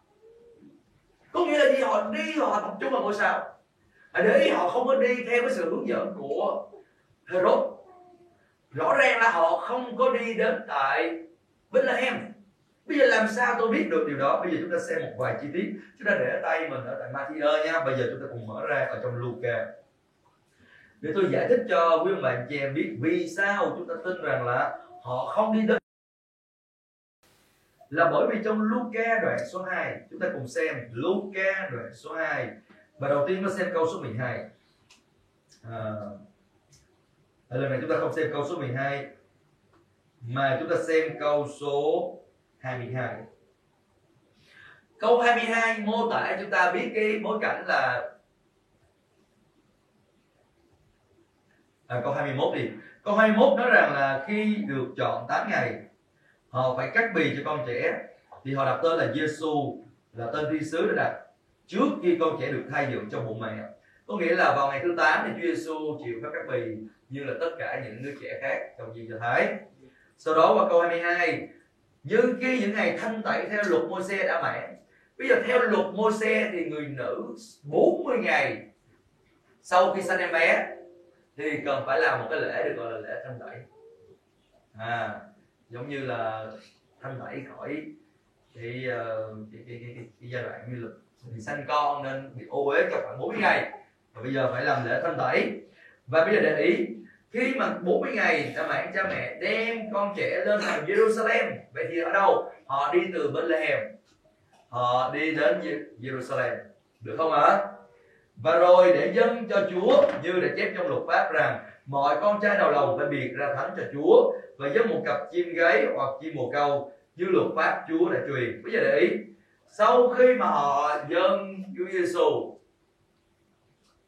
Có nghĩa là gì? Họ đi họ tập trung vào ngôi sao để ý họ không có đi theo cái sự hướng dẫn của Herod. Rõ ràng là họ không có đi đến tại Bethlehem bây giờ làm sao tôi biết được điều đó? Bây giờ chúng ta xem một vài chi tiết. Chúng ta để tay mình ở tại Matthew nha. Bây giờ chúng ta cùng mở ra ở trong Luca để tôi giải thích cho quý ông bạn chị em biết vì sao chúng ta tin rằng là họ không đi đến. Là bởi vì trong Luca đoạn số 2 chúng ta cùng xem Luca đoạn số 2 và đầu tiên nó xem câu số 12 à, à, lần này chúng ta không xem câu số 12 mà chúng ta xem câu số 22 câu 22 mô tả chúng ta biết cái bối cảnh là à, câu 21 đi. Câu 21 nói rằng là khi được chọn 8 ngày họ phải cắt bì cho con trẻ. Thì họ đặt tên là Giêsu là tên thiên sứ đã đặt trước khi con trẻ được thay dựng trong bụng mẹ. Có nghĩa là vào ngày thứ 8 thì Chúa Giêsu chịu phép cắt bì như là tất cả những đứa trẻ khác trong gì cho thấy sau đó qua câu 22 như khi những ngày thanh tẩy theo luật mô xe đã mãn bây giờ theo luật mô xe thì người nữ 40 ngày sau khi sinh em bé thì cần phải làm một cái lễ được gọi là lễ thanh tẩy. À giống như là thanh tẩy khỏi cái, ờ, cái, cái, cái, cái, cái giai đoạn như là thì sanh con nên bị ô uế trong khoảng 40 ngày. Và bây giờ phải làm lễ thanh tẩy. Và bây giờ để ý khi mà 40 ngày là mẹ cha mẹ đem con trẻ lên thành Jerusalem vậy thì ở đâu? Họ đi từ Bethlehem. Họ đi đến Jerusalem. Được không ạ? Và rồi để dâng cho Chúa như đã chép trong luật pháp rằng mọi con trai đầu lòng phải biệt ra thánh cho Chúa và dâng một cặp chim gáy hoặc chim bồ câu như luật pháp Chúa đã truyền. Bây giờ để ý, sau khi mà họ dâng Chúa Giêsu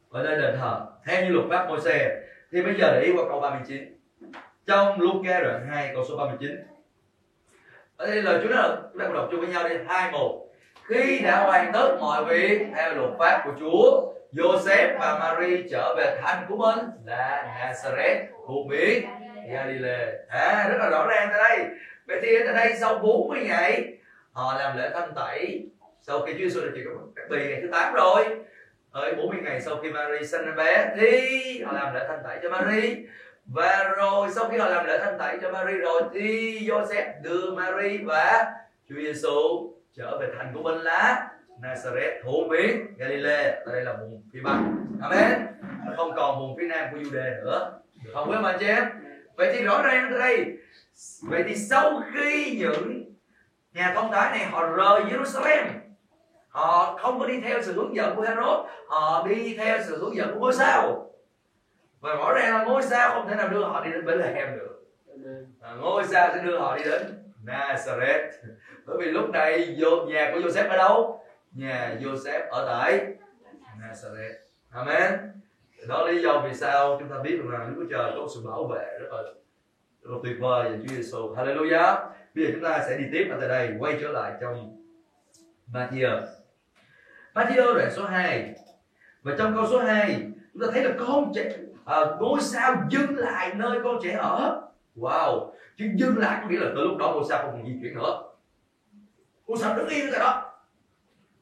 ở đây đền thờ theo như luật pháp Môi-se thì bây giờ để ý qua câu 39 trong Luca đoạn 2 câu số 39 ở đây lời Chúa nói là, chúng ta đọc chung với nhau đi. Hai một. Khi đã hoàn tất mọi việc theo luật pháp của Chúa, Joseph và Mary trở về thành của mình là Nazareth, thuộc biển Galilee. À rất là rõ ràng tại đây. Vậy thì ở đây sau 40 ngày, họ làm lễ thanh tẩy. Sau khi Chúa Giêsu được chịu các bì ngày thứ 8 rồi tới 40 ngày sau khi Mary sinh bé, thì họ làm lễ thanh tẩy cho Mary. Và rồi sau khi họ làm lễ thanh tẩy cho Mary rồi, thì Joseph đưa Mary và Chúa Giêsu trở về thành của mình là Nazareth, thủ biển Galilee. Đây là vùng phía bắc. Amen. Không còn vùng phía nam của Jude nữa. Được không? Quý anh chị em? Vậy thì rõ ràng từ đây. Vậy thì sau khi những nhà thông thái này họ rời Jerusalem họ không có đi theo sự hướng dẫn của Herod. Họ đi theo sự hướng dẫn của ngôi sao. Và rõ ràng là ngôi sao không thể nào đưa họ đi đến Bethlehem được. À, ngôi sao sẽ đưa họ đi đến Nazareth. Bởi vì lúc này nhà của Joseph ở đâu? Nhà Joseph ở tại Nazareth. Amen. Đó là lý do vì sao chúng ta biết được rằng Đức Chúa Trời có sự bảo vệ rất là rất là tuyệt vời dành Chúa Giêsu Hallelujah. Bây giờ chúng ta sẽ đi tiếp ở tại đây quay trở lại trong Matthew. Matthew đoạn số 2 và trong câu số 2 chúng ta thấy là con trẻ à, ngôi sao dừng lại nơi con trẻ ở. Wow chứ dừng lại có nghĩa là từ lúc đó ngôi sao không còn di chuyển nữa. Ngôi sao đứng yên tại đó.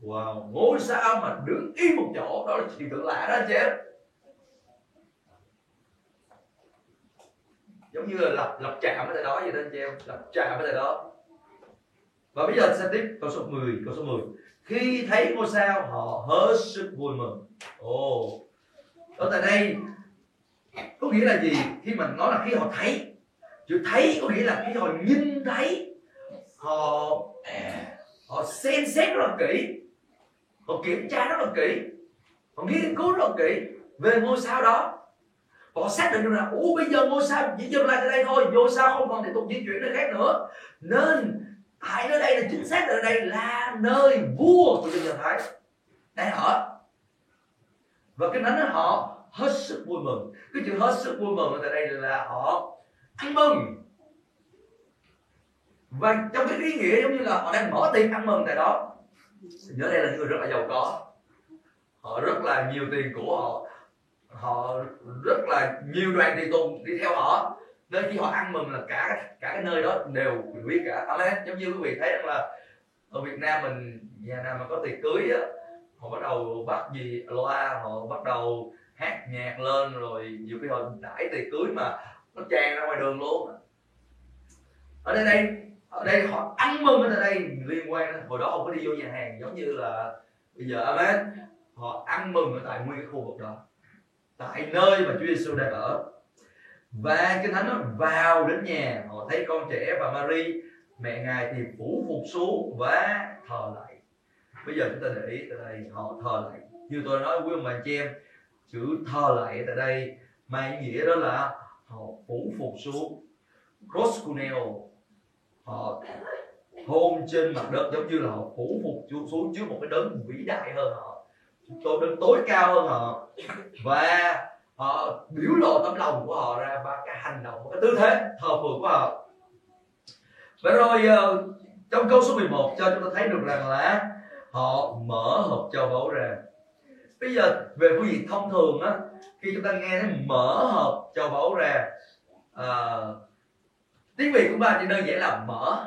Wow ngôi sao mà đứng yên một chỗ đó là chuyện tượng lạ đó anh chị em. Giống như là lập lập trạm ở tại đó vậy đó anh chị em lập trạm ở tại đó. Và bây giờ sẽ tiếp câu số 10 câu số 10 khi thấy ngôi sao, họ hết sức vui mừng. Ồ. Oh. ở tại đây, có nghĩa là gì? Khi mình nói là khi họ thấy. Chữ thấy có nghĩa là khi họ nhìn thấy. Họ à, họ xem xét rất là kỹ. Họ kiểm tra rất là kỹ. Họ nghiên cứu rất là kỹ về ngôi sao đó. Họ xác định được là, ủa, bây giờ ngôi sao chỉ dừng lại tại đây thôi. Ngôi sao không còn tiếp tục di chuyển nơi khác nữa. Nên Hãy ở đây là chính xác ở đây là nơi vua của dân do thái. Đang ở và cái nói họ hết sức vui mừng. Cái chữ hết sức vui mừng ở tại đây là họ ăn mừng. Và trong cái ý nghĩa giống như là họ đang mở tiệc ăn mừng tại đó. Nhớ đây là những người rất là giàu có. Họ rất là nhiều tiền của họ. Họ rất là nhiều đoàn tùy tùng đi theo họ nên khi họ ăn mừng là cả cả cái nơi đó đều biết cả. Amen giống như quý vị thấy rằng là ở Việt Nam mình, nhà nào mà có tiệc cưới á, họ bắt đầu bắt gì loa họ bắt đầu hát nhạc lên rồi nhiều khi họ đãi tiệc cưới mà nó tràn ra ngoài đường luôn. Ở đây đây, ở đây họ ăn mừng ở đây liên quan đến, hồi đó không có đi vô nhà hàng giống như là bây giờ amen họ ăn mừng ở tại nguyên cái khu vực đó. Tại nơi mà Chúa Giêsu đang ở và kinh thánh nó vào đến nhà họ thấy con trẻ và Mary, mẹ ngài thì phủ phục xuống và thờ lại. Bây giờ chúng ta để ý tại đây, họ thờ lại. Như tôi nói, quý ông bà chị em, chữ thờ lại tại đây mang nghĩa đó là họ phủ phục xuống. Proskuneo họ hôn trên mặt đất giống như là họ phủ phục xuống trước một cái đấng vĩ đại hơn họ tôi đấng tối cao hơn họ. Và họ biểu lộ tấm lòng của họ ra và cái hành động cái tư thế thờ phượng của họ. Và rồi ờ, trong câu số 11 cho chúng ta thấy được rằng là họ mở hộp châu báu ra. Bây giờ về phương diện thông thường á khi chúng ta nghe thấy mở hộp châu báu ra à, tiếng việt của ba chỉ đơn giản là mở.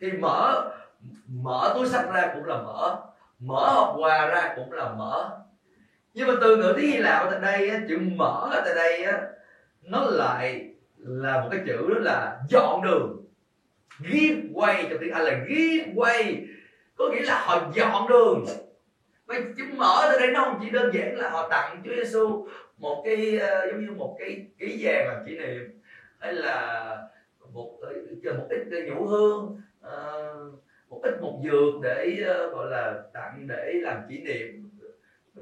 Thì mở mở túi sách ra cũng là mở mở hộp quà ra cũng là mở nhưng mà từ ngữ tiếng hy lạp ở tại đây á, chữ mở ở tại đây á, nó lại là một cái chữ đó là dọn đường. Give way trong tiếng anh là give way. Có nghĩa là họ dọn đường. Và chữ mở ở đây nó không chỉ đơn giản là họ tặng Chúa Giêsu một cái uh, giống như một cái ký vàng làm kỷ niệm hay là một ờ, một ít ờ, nhũ hương uh, một ít một dược để uh, gọi là tặng để làm kỷ niệm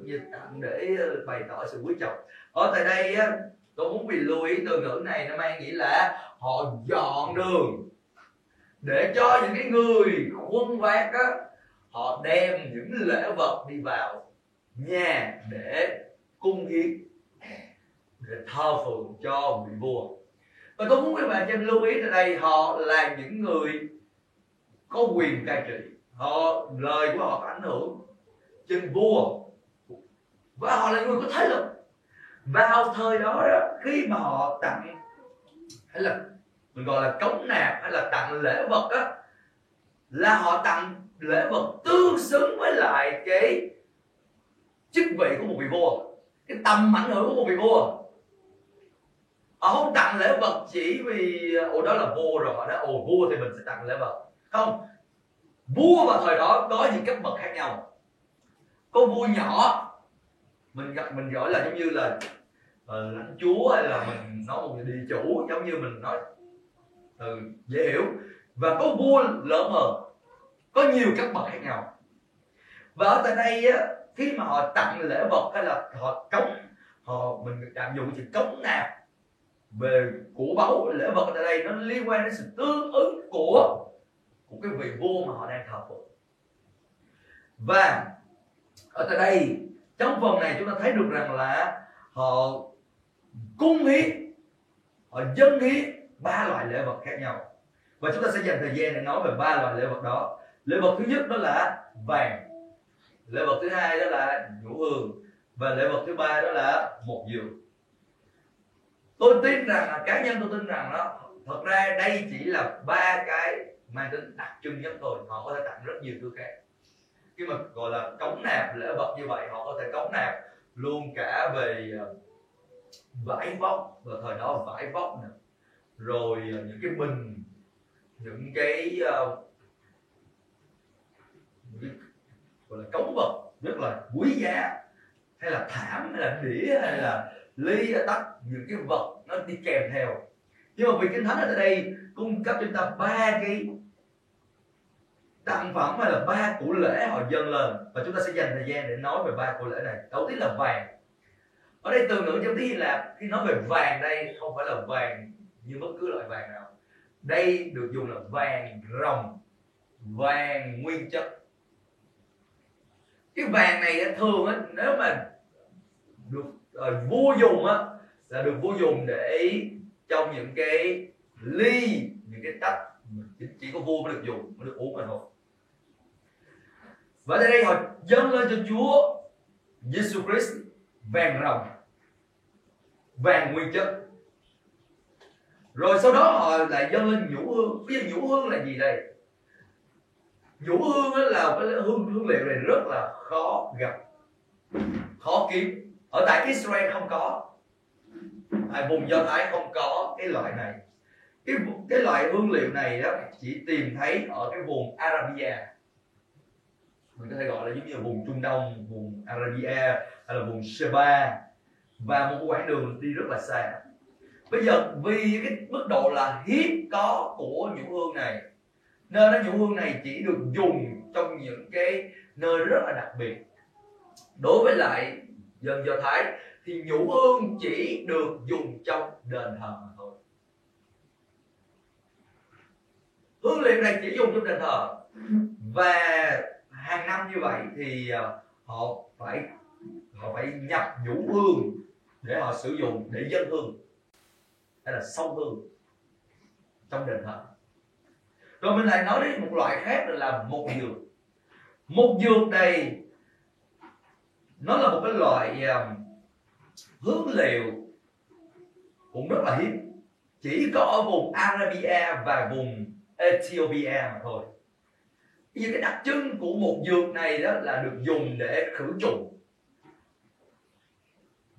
như tạm để ờ, bày tỏ sự quý trọng. Ở tại đây á, tôi muốn bị lưu ý từ ngữ này, nó mang nghĩa là họ dọn đường để cho những cái người khuân vác á, họ đem những lễ vật đi vào nhà để cung hiến để thờ phượng cho vị vua. Và tôi muốn các bạn cho lưu ý tại đây, họ là những người có quyền cai trị, họ, lời của họ có ảnh hưởng. Trên vua và họ là người có thế lực. Vào thời đó, đó khi mà họ tặng hay là mình gọi là cống nạp hay là tặng lễ vật á là họ tặng lễ vật tương xứng với lại cái chức vị của một vị vua cái tầm ảnh hưởng của một vị vua. Họ không tặng lễ vật chỉ vì ồ đó là vua rồi họ nói ồ vua thì mình sẽ tặng lễ vật. Không vua vào thời đó có những cấp bậc khác nhau. Có vua nhỏ mình gặp mình gọi là giống như là ờ, uh, lãnh chúa hay là mình nói một địa chủ giống như mình nói từ dễ hiểu. Và có vua lớn hơn có nhiều các bậc khác nhau. Và ở tại đây á, khi mà họ tặng lễ vật hay là họ cống họ mình tạm dùng chữ cống nạp về của báu lễ vật tại đây nó liên quan đến sự tương ứng của của cái vị vua mà họ đang thờ phụng và ở tại đây trong phần này chúng ta thấy được rằng là họ cung hiến họ dân hiến ba loại lễ vật khác nhau. Và chúng ta sẽ dành thời gian để nói về ba loại lễ vật đó. Lễ vật thứ nhất đó là vàng, lễ vật thứ hai đó là nhũ hương, và lễ vật thứ ba đó là một diều tôi tin rằng cá nhân tôi tin rằng đó, thật ra đây chỉ là ba cái mang tính đặc trưng nhất thôi họ có thể tặng rất nhiều thứ khác khi mà gọi là cống nạp, lễ vật như vậy, họ có thể cống nạp luôn cả về ờ, vải vóc vào thời đó vải vóc nè. Rồi ờ, những cái bình, ờ, những cái gọi là cống vật rất là quý giá, hay là thảm, hay là đĩa, hay là ly tắt những cái vật nó đi kèm theo. Nhưng mà vì kinh thánh ở đây cung cấp cho chúng ta ba cái tặng phẩm hay là ba củ lễ họ dâng lên. Và chúng ta sẽ dành thời gian để nói về ba củ lễ này. Đầu tiên là vàng. Ở đây từ ngữ trong tiếng là khi nói về vàng đây không phải là vàng như bất cứ loại vàng nào. Đây được dùng là vàng rồng vàng nguyên chất. Cái vàng này thường á nếu mà được ờ, uh, vua dùng á là được vua dùng để trong những cái ly những cái tách chỉ có vua mới được dùng mới được uống mà thôi và tại đây họ dâng lên cho Chúa Giêsu Christ vàng rồng, vàng nguyên chất. Rồi sau đó họ lại dâng lên nhũ hương. Bây giờ nhũ hương là gì đây? Nhũ hương là cái hương hương liệu này rất là khó gặp, khó kiếm. Ở tại Israel không có. Tại vùng do thái không có cái loại này. Cái cái loại hương liệu này đó chỉ tìm thấy ở cái vùng Arabia mình có thể gọi là giống như là vùng Trung Đông, vùng Arabia hay là vùng Sheba. Và một quãng đường đi rất là xa. Bây giờ, vì cái mức độ là hiếm có của nhũ hương này nên nó nhũ hương này chỉ được dùng trong những cái nơi rất là đặc biệt. Đối với lại dân do thái thì nhũ hương chỉ được dùng trong đền thờ mà thôi. Hương liệu này chỉ dùng trong đền thờ. Và hàng năm như vậy thì ờ, họ phải họ phải nhập nhũ hương để họ sử dụng để dân hương, hay là sông hương trong đền thờ. Rồi mình lại nói đến một loại khác là một dược. Một dược này, nó là một cái loại ờ, hướng liệu cũng rất là hiếm. Chỉ có ở vùng Arabia và vùng Ethiopia mà thôi. Bây giờ cái đặc trưng của một dược này đó là được dùng để khử trùng.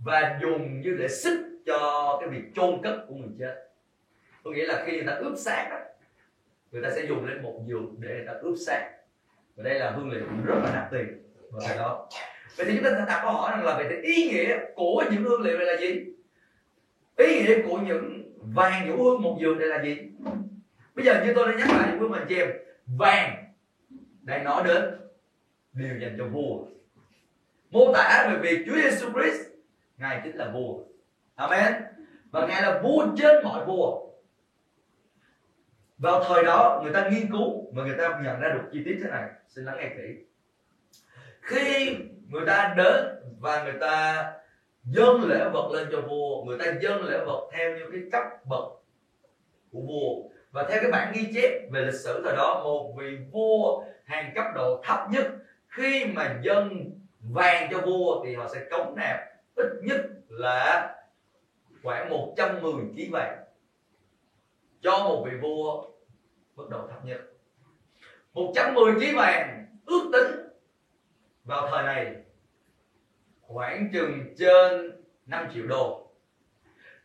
Và dùng như để xích cho cái việc chôn cất của người chết. Có nghĩa là khi người ta ướp xác đó, người ta sẽ dùng lên một dược để người ta ướp xác. Và đây là hương liệu rất là đặc tiền và đó. Vậy thì chúng ta đặt câu hỏi rằng là về ý nghĩa của những hương liệu này là gì? Ý nghĩa của những vàng nhũ hương một dược này là gì? Bây giờ như tôi đã nhắc lại với mình chị em vàng đang nói đến điều dành cho vua. Mô tả về việc Chúa Giêsu Christ, ngài chính là vua. Amen. Và ngài là vua trên mọi vua. Vào thời đó, người ta nghiên cứu và người ta nhận ra được chi tiết thế này. Xin lắng nghe kỹ. Khi người ta đến và người ta dâng lễ vật lên cho vua, người ta dâng lễ vật theo như cái cấp bậc của vua và theo cái bản ghi chép về lịch sử thời đó, một vị vua hàng cấp độ thấp nhất, khi mà dân vàng cho vua thì họ sẽ cống nạp ít nhất là khoảng 110 kg vàng cho một vị vua mức độ thấp nhất. 110 kg vàng ước tính vào thời này khoảng chừng trên 5 triệu đô.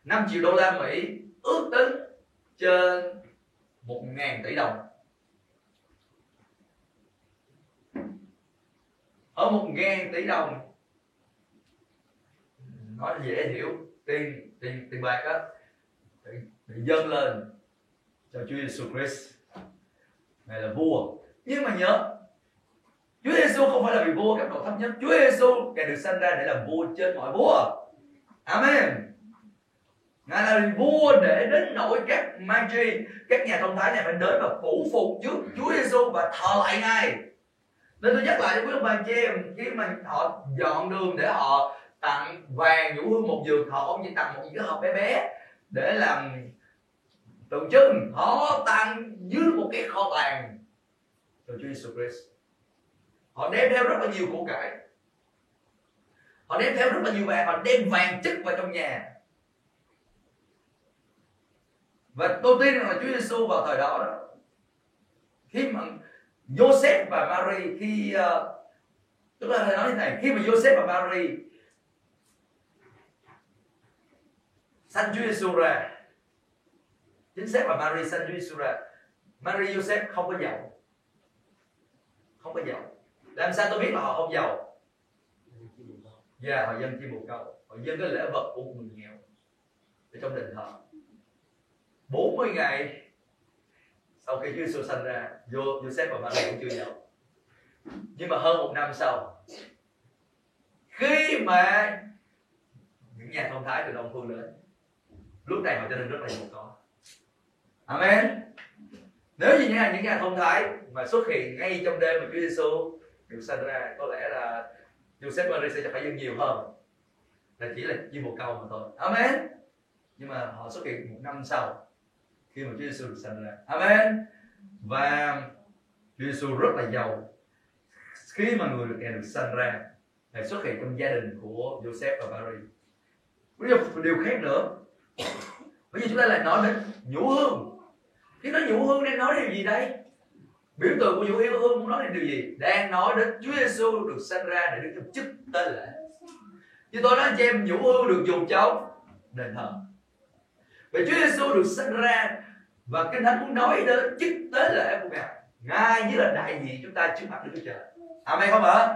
5 triệu đô la Mỹ ước tính trên 1.000 tỷ đồng. Ở 1.000 tỷ đồng nói dễ hiểu tiền tiền tiền bạc á để, dâng lên cho Chúa Giêsu Christ. Ngài là vua. Nhưng mà nhớ Chúa Giêsu không phải là vị vua cấp độ thấp nhất. Chúa Giêsu ngài được sanh ra để làm vua trên mọi vua. Amen. Ngài là vua để đến nỗi các magi Các nhà thông thái này phải đến và phủ phục trước Chúa Giêsu và thờ lại Ngài. Nên tôi nhắc lại cho quý ông bà chị em, Khi mà họ dọn đường để họ tặng vàng vũ hương, một giường Họ không chỉ tặng một cái hộp bé bé Để làm tượng trưng. Họ tặng dưới một cái kho tàng Cho Chúa Giêsu Christ. Họ đem theo rất là nhiều của cải. Họ đem theo rất là nhiều vàng, họ đem vàng chất vào trong nhà và tôi tin rằng là Chúa Giêsu vào thời đó đó khi mà Joseph và Mary khi uh, chúng ta nói như này khi mà Joseph và Mary sanh Chúa Giêsu ra chính xác là Mary sanh Chúa Giêsu ra Mary Joseph không có giàu không có giàu. Làm sao tôi biết là họ không giàu? Dạ yeah, họ dân chi bồ câu họ dân cái lễ vật của người nghèo ở trong đền thờ. 40 ngày. Sau khi Chúa Giêsu sanh ra Joseph và Maria cũng chưa giàu nhưng mà hơn một năm sau khi mà những nhà thông thái từ đông phương đến lúc này họ trở nên rất là giàu có. Amen. Nếu như những nhà, những nhà thông thái mà xuất hiện ngay trong đêm mà Chúa Giêsu được sanh ra có lẽ là Joseph Maria sẽ phải dâng nhiều hơn. Là chỉ là chỉ một câu mà thôi. Amen. Nhưng mà họ xuất hiện một năm sau khi mà Chúa Giêsu được sanh ra. Amen. Và Chúa Giêsu rất là giàu. Khi mà người được ngài được sanh ra, ngài xuất hiện trong gia đình của Joseph và Mary. Bây giờ một điều khác nữa. Bây giờ chúng ta lại nói đến nhũ hương. Khi nói nhũ hương đang nói điều gì đây? Biểu tượng của nhũ hương muốn nói đến điều gì? Đang nói đến Chúa Giêsu được sanh ra để được chức tế lễ. Như tôi nói cho em, nhũ hương được dùng trong đền thờ vậy Chúa Giêsu được sanh ra và kinh thánh muốn nói đến chức tế lễ của ngài. Ngài như là đại diện chúng ta trước mặt Đức Chúa Trời. Amen không ạ?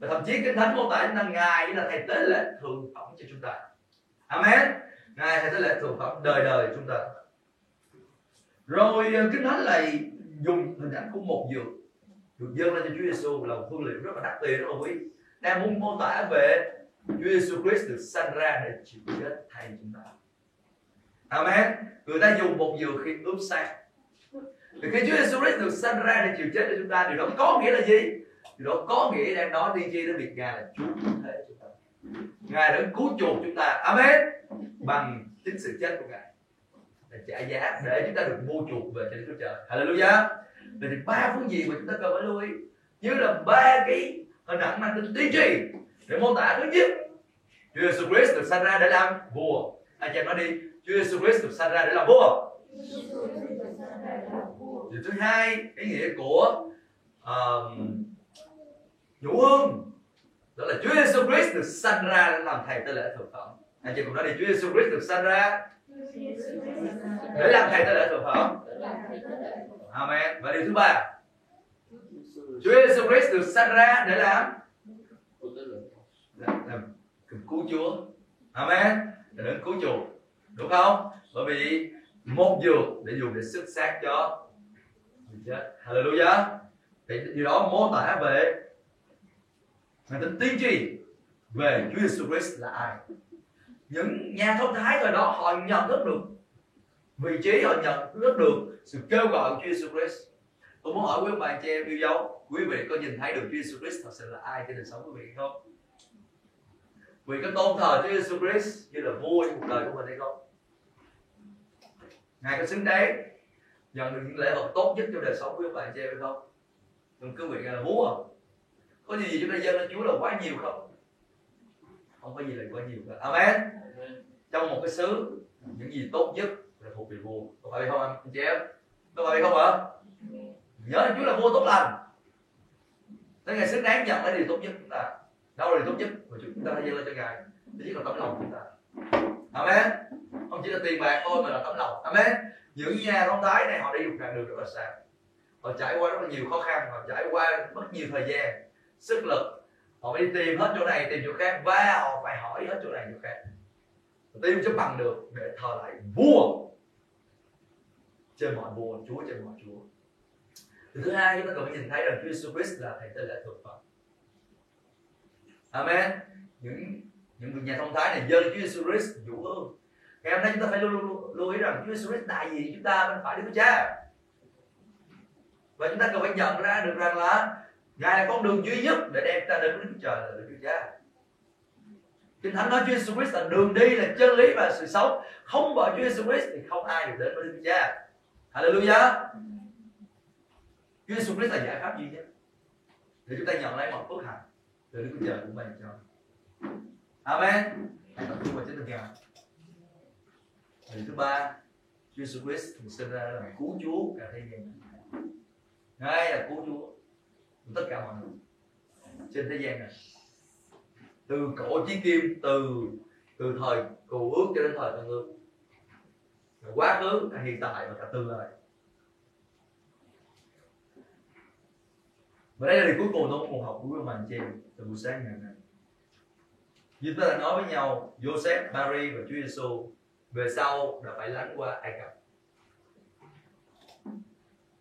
Và thậm chí kinh thánh mô tả chúng ta, ngài như là thầy tế lễ thường phẩm cho chúng ta. Amen. Ngài thầy tế lễ thường phẩm đời đời chúng ta. Rồi ờ, kinh thánh lại dùng hình ảnh của một dược được dâng lên cho Chúa Giêsu là một phương liệu rất là đặc biệt đó là quý. Đang muốn mô tả về Chúa Giêsu Christ được sanh ra để chịu chết thay chúng ta. Amen. Người ta dùng một dừa khi ướp xác thì khi Chúa Giêsu Christ được sanh ra để chịu chết cho chúng ta, điều đó có nghĩa là gì? Điều đó có nghĩa đang nói tiên tri đến việc ngài là Chúa thế chúng ta. Ngài đã cứu chuộc chúng ta. Amen. Bằng chính sự chết của ngài. Để trả giá để chúng ta được mua chuộc về cho Đức Chúa Trời. Hallelujah. Vậy thì ba phương diện mà chúng ta cần phải lưu ý. Như là ba cái hình ảnh mang tính tiên tri để mô tả thứ nhất, Chúa Jesus Christ được sanh ra để làm vua. Anh chị em nói đi. Chúa Giêsu Christ được sanh ra để làm vua. Điều thứ hai ý nghĩa của um, nhũ hương đó là Chúa Giêsu Christ được sanh ra để làm thầy tế lễ thượng phẩm. Anh chị cùng nói đi Chúa Giêsu Christ được sanh ra để làm thầy tế lễ thượng phẩm. Amen. Và điều thứ ba Chúa Giêsu Christ được sanh ra để làm làm, làm cứu Chúa. Amen. Để đến cứu chuộc đúng không? Bởi vì một dược để dùng để xuất xác cho người chết. Hallelujah. Thì điều đó mô tả về người tính tiên tri về Chúa Jesus Christ là ai. Những nhà thông thái thời đó họ nhận thức được vị trí, họ nhận thức được sự kêu gọi của Chúa Jesus Christ. Tôi muốn hỏi quý bạn chị em yêu dấu, quý vị có nhìn thấy được Chúa Jesus Christ thật sự là ai trên đời sống quý vị không? Vì có tôn thờ Chúa Giêsu Christ như là vua trong cuộc đời của mình hay không? Ngài có xứng đáng nhận được những lễ vật tốt nhất trong đời sống của bạn chị em hay không? Đừng cứ ngài là vua không có gì chúng ta dâng lên Chúa là quá nhiều không? Không có gì là quá nhiều cả. Amen. Trong một cái xứ những gì tốt nhất là thuộc về vua. Có phải không anh chị em? Có phải không ạ nhớ là Chúa là vua tốt lành. Nên ngài xứng đáng nhận lấy điều tốt nhất chúng ta đâu là điều tốt nhất mà chúng ta đã dâng lên cho ngài. Thứ nhất là tấm lòng chúng ta. Amen. Không chỉ là tiền bạc thôi mà là tấm lòng. Amen. Những nhà con thái này họ đi một đoạn đường rất là xa. Họ trải qua rất là nhiều khó khăn, họ trải qua mất nhiều thời gian, sức lực. Họ phải đi tìm hết chỗ này, tìm chỗ khác và họ phải hỏi hết chỗ này, chỗ khác. Tìm cho bằng được để thờ lại vua trên mọi vua chúa trên mọi chúa. Thứ hai, chúng ta cần phải nhìn thấy rằng Chúa Jesus Christ là thầy tên lễ thượng phẩm Amen những những người nhà thông thái này dơ Chúa Jesus Christ dụ hương ngày hôm nay chúng ta phải lưu, lưu, lưu ý rằng Chúa Jesus Christ đại diện chúng ta bên phải Đức Chúa Cha và chúng ta cần phải nhận ra được rằng là Ngài là con đường duy nhất để đem ta đến với Đức Trời là Đức Chúa Cha. Kinh Thánh nói Chúa Jesus Christ là đường đi, là chân lý và sự sống. Không bỏ Chúa Jesus Christ thì không ai được đến với Đức Chúa Cha. Hallelujah. Chúa Jesus Christ là giải pháp duy nhất để chúng ta nhận lấy mọi phước hạnh từ Đức Chúa Trời của mình cho. Amen. Hãy tập trung vào chính Ngài. Điều thứ ba, Chúa Jesus Christ sinh ra là cứu Chúa cả thế gian. Ngài là cứu Chúa tất cả mọi người trên thế gian này từ cổ chí kim từ từ thời cựu ước cho đến thời tân ước quá khứ hiện tại và cả tương lai và đây là điều cuối cùng tôi muốn học của các anh chị từ buổi sáng ngày nay. Như ta đã nói với nhau Joseph, Mary và Chúa Giêsu về sau đã phải lánh qua Ai Cập.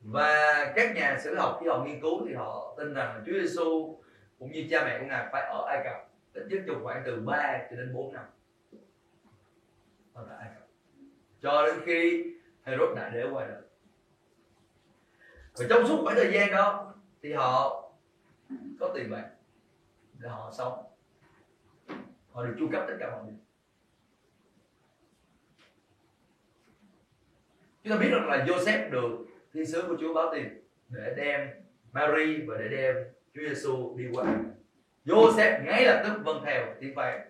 Và các nhà sử học khi họ nghiên cứu thì họ tin rằng Chúa Giêsu cũng như cha mẹ của ngài phải ở Ai Cập ít nhất trong khoảng từ 3 cho đến 4 năm. Ở tại Ai Cập. Cho đến khi Herod đại đế qua đời. Và trong suốt khoảng thời gian đó thì họ có tiền bạc để họ sống. Họ được chu cấp tất cả mọi điều chúng ta biết rằng là Joseph được thiên sứ của Chúa báo tin để đem Mary và để đem Chúa Giêsu đi qua. Joseph ngay lập tức vâng theo tiếng phán.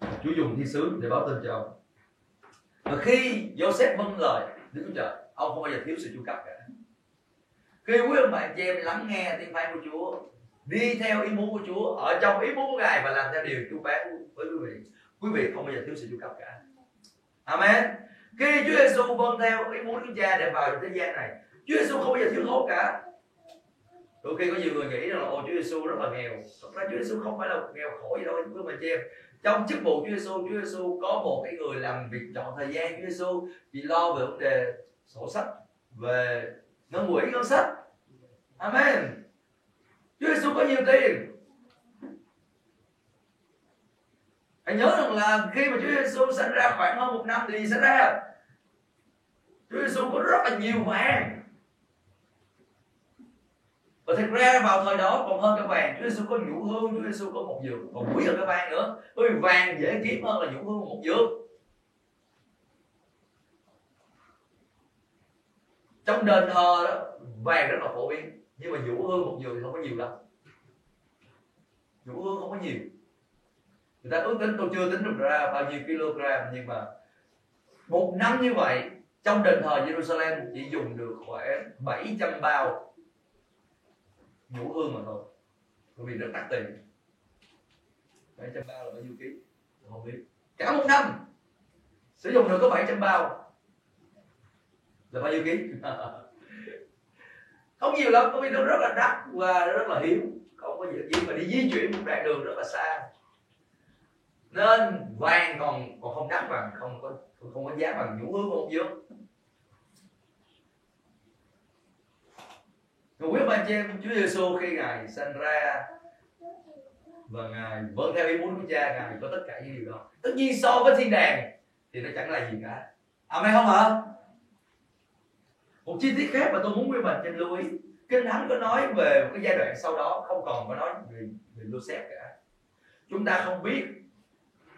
Chúa dùng thiên sứ để báo tin cho ông. Và khi Joseph vâng lời Đức Chúa Trời, ông không bao giờ thiếu sự chu cấp cả khi quý ông bà chị em lắng nghe tiếng phán của Chúa, đi theo ý muốn của Chúa, ở trong ý muốn của Ngài và làm theo điều Chúa phán với quý vị. Quý vị không bao giờ thiếu sự chu cấp cả. Amen. Khi Chúa Giêsu vâng theo ý muốn của Cha để vào thế gian này, Chúa Giêsu không bao giờ thiếu thốn cả. Đôi khi có nhiều người nghĩ rằng là ô Chúa Giêsu rất là nghèo. Thật ra Chúa Giêsu không phải là nghèo khổ gì đâu, quý ông bà chị em. Trong chức vụ Chúa Giêsu Chúa Giêsu có một cái người làm việc chọn thời gian Chúa Giêsu chỉ lo về vấn đề sổ sách, về nó mũi ngân sách. Amen. Chúa Giêsu có nhiều tiền. Hãy nhớ rằng là khi mà Chúa Giêsu sinh ra khoảng hơn một năm thì gì xảy ra? Chúa Giêsu có rất là nhiều vàng. Và thật ra vào thời đó còn hơn cái vàng. Chúa Giêsu có nhũ hương, Chúa Giêsu có một dược Còn quý hơn cái vàng nữa. Bởi vì vàng dễ kiếm hơn là nhũ hương một dược Trong đền thờ đó, Vàng rất là phổ biến, Nhưng mà vũ hương một giường thì không có nhiều đâu vũ hương không có nhiều. Người ta ước tính, tôi chưa tính được ra bao nhiêu kg, nhưng mà một năm như vậy, trong đền thờ Jerusalem chỉ dùng được khoảng 700 bao vũ hương mà thôi. Bởi vì rất đắt tiền. 700 bao là bao nhiêu ký? Tôi không biết. Cả một năm, sử dụng được có 700 bao là bao nhiêu ký? Không nhiều lắm, bởi vì nó rất là đắt và rất là hiếm. Không có gì mà đi di chuyển một đoạn đường rất là xa. Nên vàng còn còn không đắt bằng, không có không có giá bằng nhũ hương một dương Còn quý anh chị em, Chúa Giêsu khi Ngài sinh ra và Ngài vâng theo ý muốn của cha, Ngài có tất cả những điều đó. Tất nhiên so với thiên đàng thì nó chẳng là gì cả. Amen không hả một chi tiết khác mà tôi muốn quý mình trên lưu ý. Kinh Thánh có nói về một cái giai đoạn sau đó không còn có nói về, về Joseph cả. Chúng ta không biết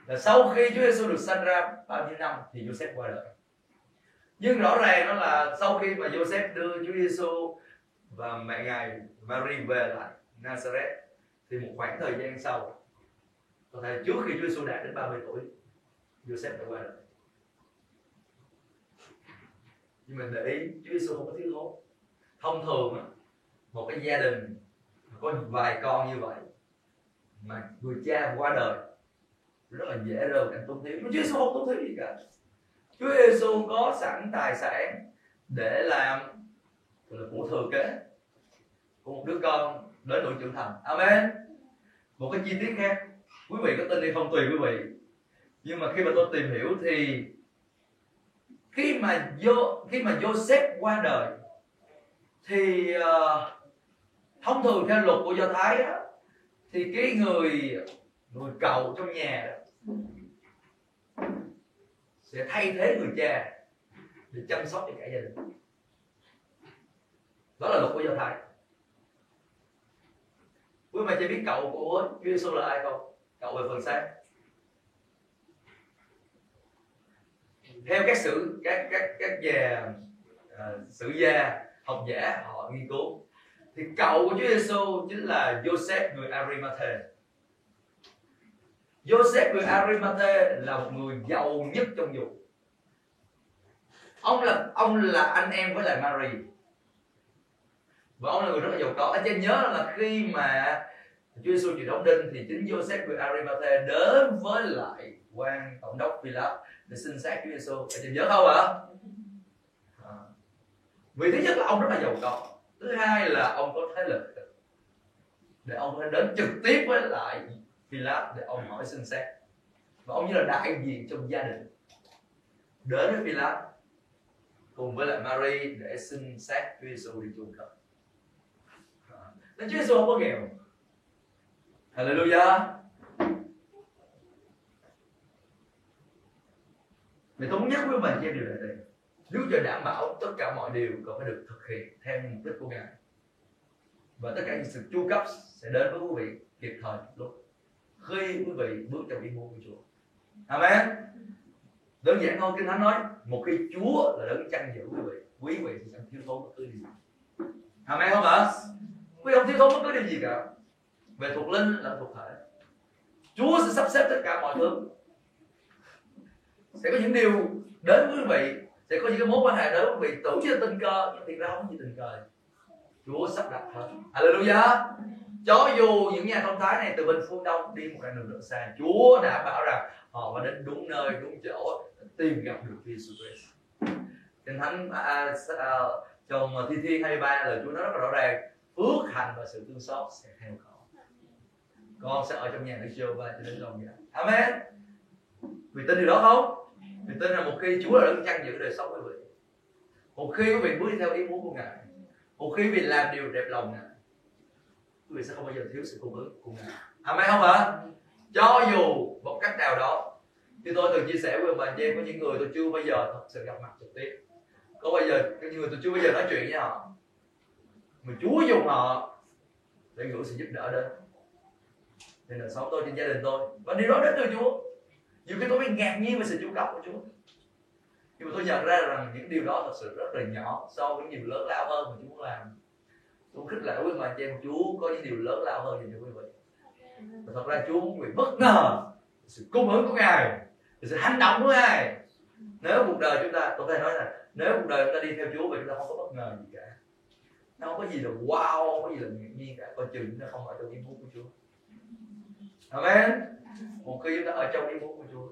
là sau khi Chúa Giêsu được sanh ra bao nhiêu năm thì Joseph qua đời. Nhưng rõ ràng đó là sau khi mà Joseph đưa Chúa Giêsu và mẹ ngài Mary về lại Nazareth thì một khoảng thời gian sau có thể trước khi Chúa Giêsu đạt đến 30 tuổi Joseph đã qua đời nhưng mình để ý, Chúa Giêsu không có thiếu thốn. Thông thường một cái gia đình có vài con như vậy, mà người cha qua đời, rất là dễ rơi cảnh tốn thiếu. Chúa Giêsu không tốn thiếu gì cả. Chúa Giêsu có sẵn tài sản để làm là, của thừa kế của một đứa con đến tuổi trưởng thành. Amen. Một cái chi tiết khác, quý vị có tin hay không tùy quý vị. Nhưng mà khi mà tôi tìm hiểu thì khi mà vô khi mà Joseph qua đời thì uh, thông thường theo luật của Do Thái đó thì cái người người cậu trong nhà đó sẽ thay thế người cha để chăm sóc cho cả gia đình. Đó là luật của do thái. Quý mà chỉ biết cậu của Chúa Giêsu là ai không? Cậu về phần sáng. Theo các sử các các các nhà uh, sử gia học giả họ nghiên cứu. Thì cậu của Chúa Giêsu chính là Joseph người Arimathea. Joseph người Arimathea là một người giàu nhất trong vùng. Ông là ông là anh em với lại Mary. Và ông là người rất là giàu có. Anh em nhớ là khi mà Chúa Giêsu chịu đóng đinh thì chính Joseph người Arimathea đến với lại quan tổng đốc Pilate để xin xác Chúa Giêsu anh chị nhớ không ạ? À? vì thứ nhất là ông rất là giàu có. Thứ hai là ông có thế lực. Để ông có thể đến trực tiếp với lại Philip để ông hỏi xin xét và ông như là đại diện trong gia đình. Đến với Philip cùng với lại Mary để xin xét Chúa Giêsu đi chuộc cất ờ. nên Chúa Giêsu không có nghèo. Hallelujah. Vì tôi muốn nhắc với mình trên điều này đây Nếu trời đảm bảo tất cả mọi điều còn phải được thực hiện theo mục đích của Ngài, Và tất cả những sự chu cấp sẽ đến với quý vị kịp thời, lúc khi quý vị bước trong ý muốn của Chúa. Amen. Đơn giản thôi, kinh thánh nói, một khi Chúa là đấng chăn giữ quý vị quý vị sẽ chẳng thiếu thốn bất cứ điều gì. Amen không ạ? Quý vị không thiếu thốn bất cứ điều gì cả. Về thuộc linh là thuộc thể. Chúa sẽ sắp xếp tất cả mọi thứ sẽ có những điều đến với quý vị sẽ có những cái mối quan hệ đến với quý vị. Tưởng như tình cờ nhưng thiệt ra không có gì tình cờ. Chúa sắp đặt hết. Hallelujah. Cho dù những nhà thông thái này từ bên phương đông đi một đoạn đường rất xa chúa đã bảo rằng họ phải đến đúng nơi đúng chỗ tìm gặp được Jesus Christ. Kinh thánh à, à, à trong à, thi thiên 23 lời chúa nói rất là rõ ràng phước hạnh và sự thương xót sẽ theo con. Con sẽ ở trong nhà Đức Chúa và cho đến lòng dạ Amen. Vì tin điều đó không? Thì tin là một khi Chúa là đấng chăn giữ đời sống quý vị một khi quý vị bước theo ý muốn của Ngài, một khi quý vị làm điều đẹp lòng Ngài, quý vị sẽ không bao giờ thiếu sự cung ứng của Ngài. Amen không ạ? Cho dù một cách nào đó thì tôi từng chia sẻ với bà chị có những người tôi chưa bao giờ thật sự gặp mặt trực tiếp. Có bao giờ, có những người tôi chưa bao giờ nói chuyện với họ. Mà Chúa dùng họ để gửi sự giúp đỡ đến. Nên là sống tôi trên gia đình tôi. Và điều đó đến từ Chúa nhiều khi tôi bị ngạc nhiên về sự chu cấp của Chúa. Nhưng mà tôi nhận ra rằng những điều đó thật sự rất là nhỏ so với những điều lớn lao hơn mà Chúa muốn làm. Tôi khích lệ quý mà chị em Chúa có những điều lớn lao hơn dành cho quý vị. Và thật ra Chúa muốn bị bất ngờ sự cung ứng của Ngài sự hành động của Ngài. Nếu cuộc đời chúng ta, tôi có thể nói là nếu cuộc đời chúng ta đi theo Chúa thì chúng ta không có bất ngờ gì cả. Nó không có gì là wow, không có gì là ngạc nhiên cả. Coi chừng nó không ở trong ý muốn của Chúa. Amen một khi chúng ta ở trong ý muốn của Chúa,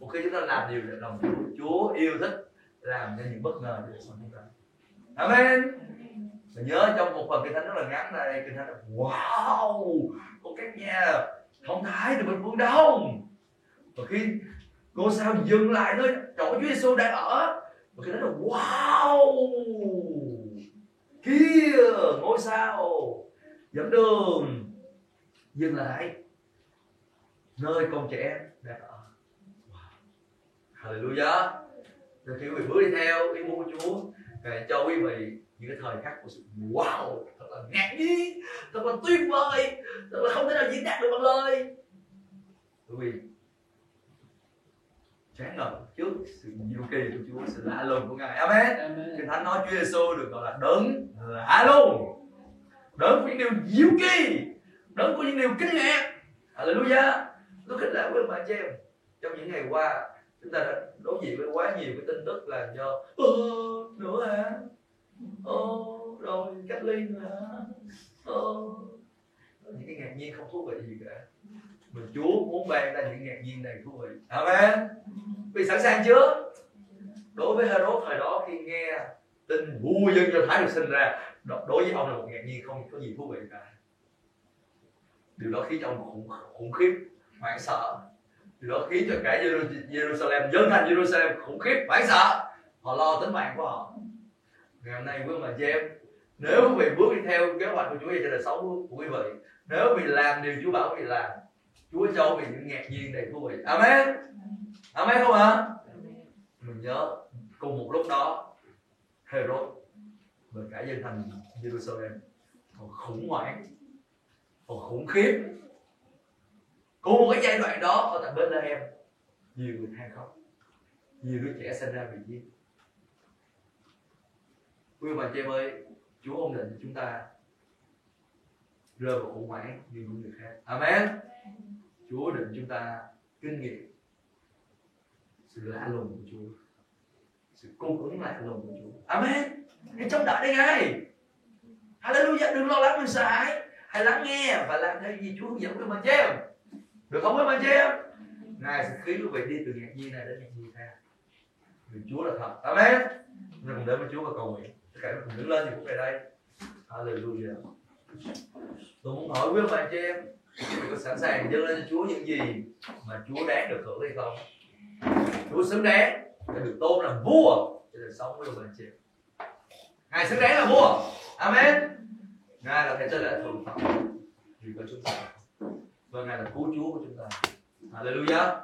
một khi chúng ta làm điều để lòng Chúa yêu thích, làm nên những bất ngờ để sống chúng ta Amen. Và nhớ trong một phần kinh thánh rất là ngắn này, kinh thánh là, wow, có các nhà thông thái từ bên phương đông và khi cô sao dừng lại nơi chỗ Chúa Giêsu đang ở. Và khi đó là, wow, kia, ngôi sao, dẫn đường. Dừng lại nơi con trẻ đang ở. Wow. Hallelujah. Rồi khi quý vị bước đi theo ý muốn của Chúa. Ngài cho quý vị những cái thời khắc của sự wow thật là ngạc nhiên thật là tuyệt vời thật là không thể nào diễn đạt được bằng lời. Quý vị chán ngập trước sự diệu kỳ của Chúa sự lạ lùng của Ngài. Amen, Amen. Kinh Thánh nói Chúa Giêsu được gọi là đấng lạ lùng đấng của những điều diệu kỳ đấng của những điều kinh ngạc. Hallelujah tôi khích lệ với bạn chị em. Trong những ngày qua chúng ta đã đối diện với quá nhiều cái tin tức là do ơ nữa hả? Ơ rồi cách ly nữa hả? Ờ. Ơ những cái ngạc nhiên không thú vị gì cả. Mà Chúa muốn ban ra những ngạc nhiên này thú vị. Amen. Vì sẵn sàng chưa? Đối với Herod thời đó khi nghe tin vua dân do thái được sinh ra đối với ông là một ngạc nhiên không có gì thú vị cả. Điều đó khiến cho ông khủng, khủng khiếp hoảng sợ. Đó khiến cho cả Jerusalem dân thành Jerusalem khủng khiếp hoảng sợ. Họ lo tính mạng của họ. Ngày hôm nay quý mà em nếu quý vị bước đi theo kế hoạch của Chúa cho đời sống của quý vị nếu quý vị làm điều Chúa bảo quý vị làm Chúa cho quý vị những ngạc nhiên đầy thú vị. Amen. Amen không ạ? Mình nhớ cùng một lúc đó Herod và cả dân thành Jerusalem họ khủng hoảng họ khủng khiếp cùng một cái giai đoạn đó ở tại Bethlehem. Nhiều người than khóc. Nhiều đứa trẻ sinh ra bị giết quý bà chị em ơi, Chúa ổn định chúng ta rơi vào khủng hoảng như những người khác. Amen. Chúa định chúng ta kinh nghiệm sự lạ lùng của Chúa, sự cung ứng lạ lùng của Chúa. Amen. Hãy trông đợi đây ngay. Hallelujah. Đừng lo lắng mình sợ hãi hãy lắng nghe và làm theo gì Chúa hướng dẫn cho mình chứ được không với anh chị em? Ngài sẽ khiến quý vị đi từ ngạc nhiên này đến ngạc nhiên khác. Vì Chúa là thật. Amen. Chúng cùng đến với Chúa và cầu nguyện. Tất cả cùng đứng lên thì cũng về đây. Hallelujah. Tôi muốn hỏi quý bạn chị em có sẵn sàng dâng lên cho Chúa những gì mà Chúa đáng được hưởng hay không? Chúa xứng đáng để được tôn làm vua cho đời sống của bạn chị Ngài xứng đáng là vua. Amen. Ngài là thầy trên lễ thường phẩm vì có chúng ta và Ngài là cứu Chúa của chúng ta. Hallelujah.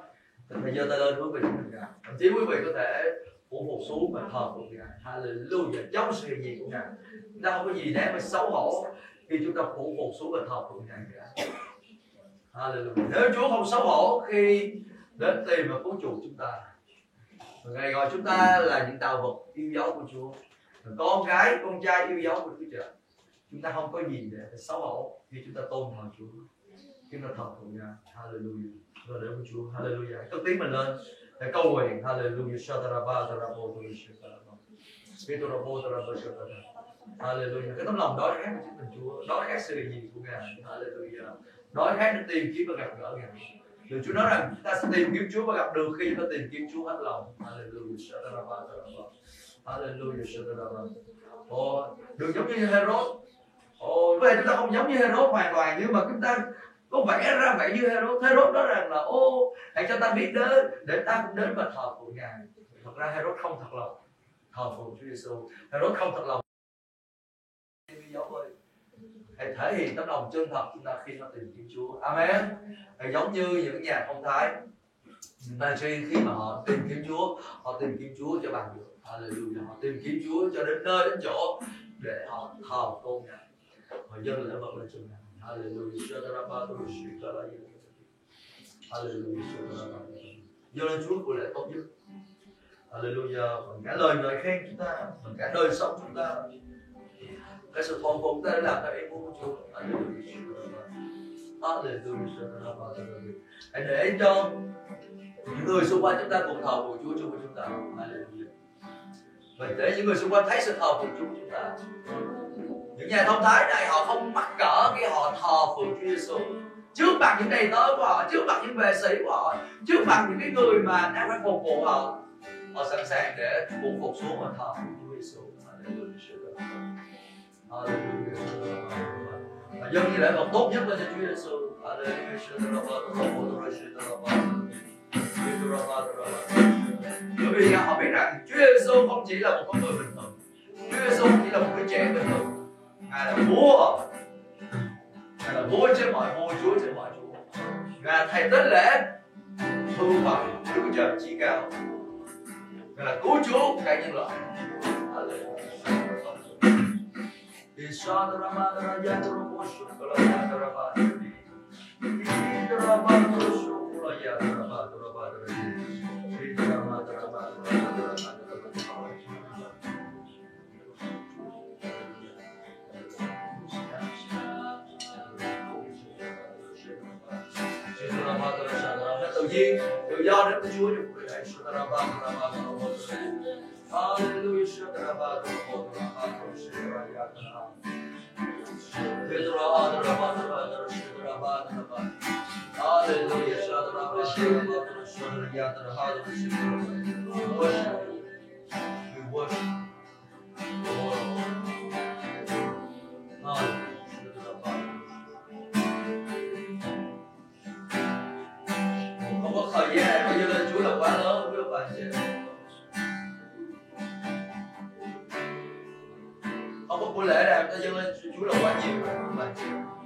Thầy giơ tay lên hướng về chúng Thậm chí quý vị có thể phủ phục xuống và thờ phượng Ngài. Hallelujah. Chống sự hiện diện của Ngài. Chúng ta không có gì để mà xấu hổ khi chúng ta phủ phục xuống và thờ phượng Ngài cả. Hallelujah. Nếu Chúa không xấu hổ khi đến tìm và cứu chuộc chúng ta, và Ngài gọi chúng ta là những tạo vật yêu dấu của Chúa. Con cái con trai yêu dấu của Chúa Trời. Chúng ta không có gì để xấu hổ khi chúng ta tôn thờ Chúa chúng ta thờ cùng nhau Hallelujah. Và để của Chúa Hallelujah. Cất tiếng mình lên. Để câu nguyện. Hallelujah. Shataraba Tarabo Shataraba Spitorabo Tarabo Shataraba Hallelujah. Cái tấm lòng đói khát của chính mình Chúa. Đói khát sự hiện diện của Ngài. Hallelujah. Đói khát để tìm kiếm và gặp gỡ Ngài. Điều Chúa nói rằng chúng ta sẽ tìm kiếm Chúa và gặp được khi chúng ta tìm kiếm Chúa hết lòng. Hallelujah. Hallelujah. Oh, đừng giống như Herod. Ồ, vậy chúng ta không giống như Herod hoàn toàn nhưng mà chúng ta có vẽ ra vẽ như Herod. Herod nói rằng là, ô, hãy cho ta biết đến, để ta cũng đến và thờ phượng ngài. Thật ra Herod không thật lòng thờ phượng Chúa Giêsu Herod không thật lòng. Hãy thể hiện tấm lòng chân thật chúng ta khi nó tìm kiếm Chúa. Amen. Hãy giống như những nhà phong thái. Mà khi mà họ tìm kiếm Chúa, họ tìm kiếm Chúa cho bằng được. Hallelujah. Họ tìm kiếm Chúa cho đến nơi đến chỗ để họ thờ tôn ngài. Họ dâng lễ vật lên cho ngài. Hallelujah. Hallelujah. Lên Chúa của lễ tốt nhất. Hallelujah. Bằng cả lời ngợi khen chúng ta bằng cả đời sống chúng ta. Cái sự thờ phục ta đã làm cho em của Chúa. Hallelujah. Hãy để cho những người xung quanh chúng ta cùng thờ phụng Chúa chung với chúng ta. Hallelujah. Và để những người xung quanh thấy sự thờ phụng Chúa của chúng ta những nhà thông thái này họ không mắc cỡ khi họ thờ phượng Chúa Giêsu trước mặt những đầy tớ của họ, trước mặt những vệ sĩ của họ, trước mặt những cái người mà đang phải phục vụ họ họ sẵn sàng để cung phục xuống và thờ phượng Chúa Giêsu và dân như lễ vật tốt nhất là cho Chúa Giêsu bởi vì họ biết rằng Chúa Giêsu không chỉ là một con người bình thường. Chúa Giêsu chỉ là một cái Chúa. Vua ngài là vua trên mọi vua chúa trên mọi chúa. Ngài là thầy tế lễ, thu phật đức trời chi cao. Ngài là cứu chúa cả nhân loại. Tự nhiên tự do đến với Chúa trong cuộc đời Hallelujah. We worship. Lord. Hallelujah. không có thời gian để mà dâng lên Chúa là quá lớn, Chúa là bạn chị không có buổi lễ nào ta dâng lên Chúa là quá nhiều các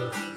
Con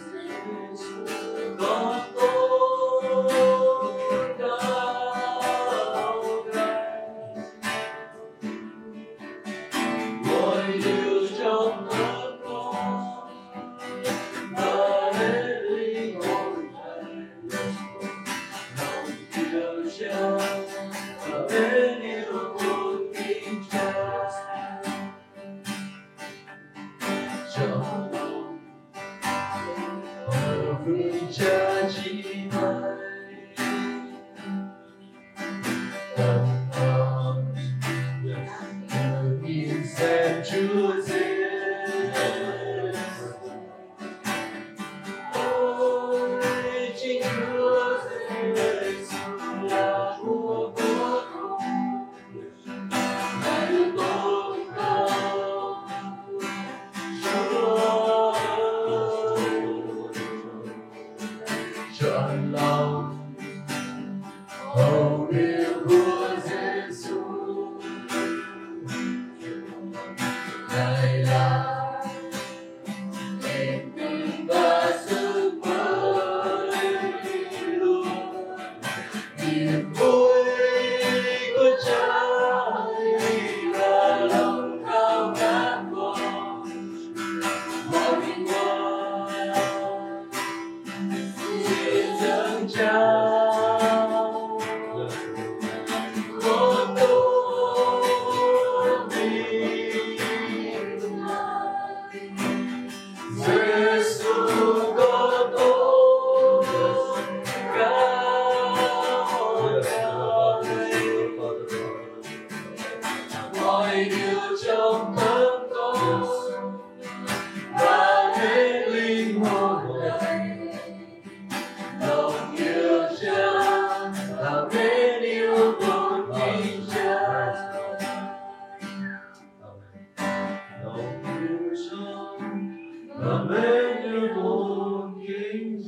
như tôn kính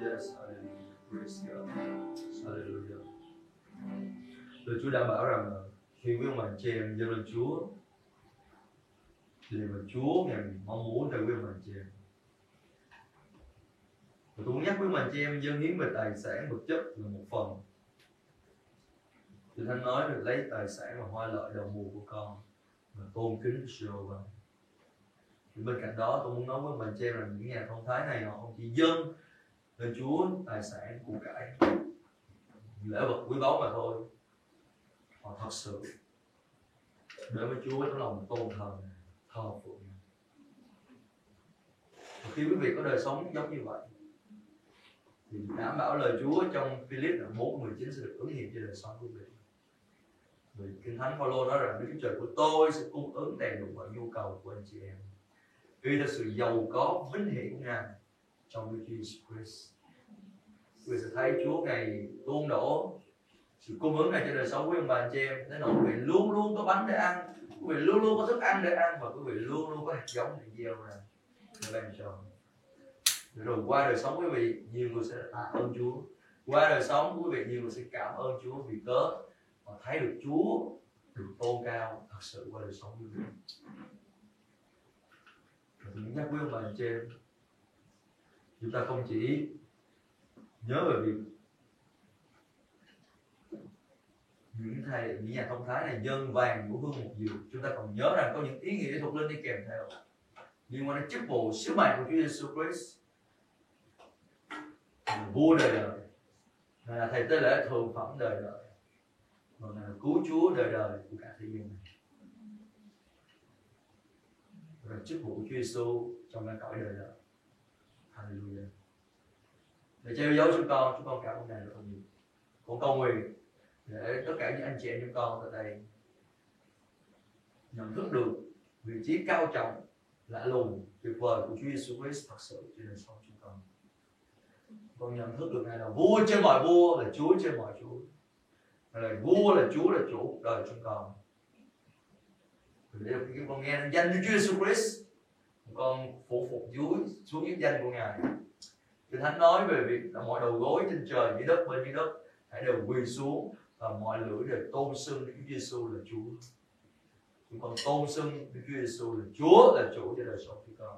Yes, hallelujah. Praise God. Hallelujah. Lời Chúa đảm bảo rằng khi quý ông bà chị em dâng lên Chúa thì mà Chúa ngài mong muốn cho quý ông bà chị em và tôi muốn nhắc quý ông bà chị em dân hiến về tài sản vật chất là một phần Thì Thánh nói được lấy tài sản và hoa lợi đầu mùa của con mà tôn kính Jehovah thì bên cạnh đó tôi muốn nói với mình chị rằng là những nhà thông thái này họ không chỉ dâng lên Chúa tài sản của cải lễ vật quý báu mà thôi. Họ thật sự để với Chúa trong lòng tôn thờ thờ phượng. Và khi quý vị có đời sống giống như vậy, thì đảm bảo lời Chúa trong Philip là 4 19 sẽ được ứng nghiệm trên đời sống của quý vị vì Kinh Thánh Phaolô nói rằng Đức Chúa Trời của tôi sẽ cung ứng đầy đủ mọi nhu cầu của anh chị em gây ra sự giàu có vinh hiển ra trong Đức Jesus Christ. Quý sẽ thấy Chúa ngày tuôn đổ sự cung ứng này cho đời sống của ông bà anh chị em. Nên quý vị luôn luôn có bánh để ăn. Quý vị luôn luôn có thức ăn để ăn và quý vị luôn luôn có hạt giống để gieo ra. Để ban cho. Rồi qua đời sống quý vị, nhiều người sẽ tạ ơn Chúa. Qua đời sống quý vị, nhiều người sẽ cảm ơn Chúa vì cớ họ thấy được Chúa được tôn cao thật sự qua đời sống quý vị và nhắc quý ông bà anh chị em chúng ta không chỉ nhớ về việc những thầy những nhà thông thái này dân vàng của hương một diệu, chúng ta còn nhớ rằng có những ý nghĩa thuộc linh đi kèm theo. Liên quan đến chức vụ, sứ mệnh của Chúa Giêsu Christ. Vua đời đời. Là thầy tế lễ thường phẩm đời đời. Và là cứu chúa đời đời của cả thế gian này. Rồi chức vụ Chúa Giêsu trong cái cõi đời đời Hallelujah. Để che giấu chúng con chúng con cảm ơn ngài rất là nhiều. Con cầu nguyện để tất cả những anh chị em chúng con tại đây nhận thức được vị trí cao trọng, lạ lùng, tuyệt vời của Chúa Giêsu Christ thật sự trên đời sống chúng con. Con nhận thức được ngài là vua trên mọi vua là Chúa trên mọi Chúa. Là vua là Chúa là chủ cuộc đời chúng con để khi con nghe danh Chúa Giêsu Christ con phụ phục dưới xuống dưới danh của ngài Kinh Thánh nói về việc là mọi đầu gối trên trời dưới đất bên dưới đất hãy đều quỳ xuống và mọi lưỡi đều tôn xưng Đức Chúa Giêsu là Chúa. Chúng con tôn xưng Đức Chúa Giêsu là Chúa là chủ cho đời sống chúng con.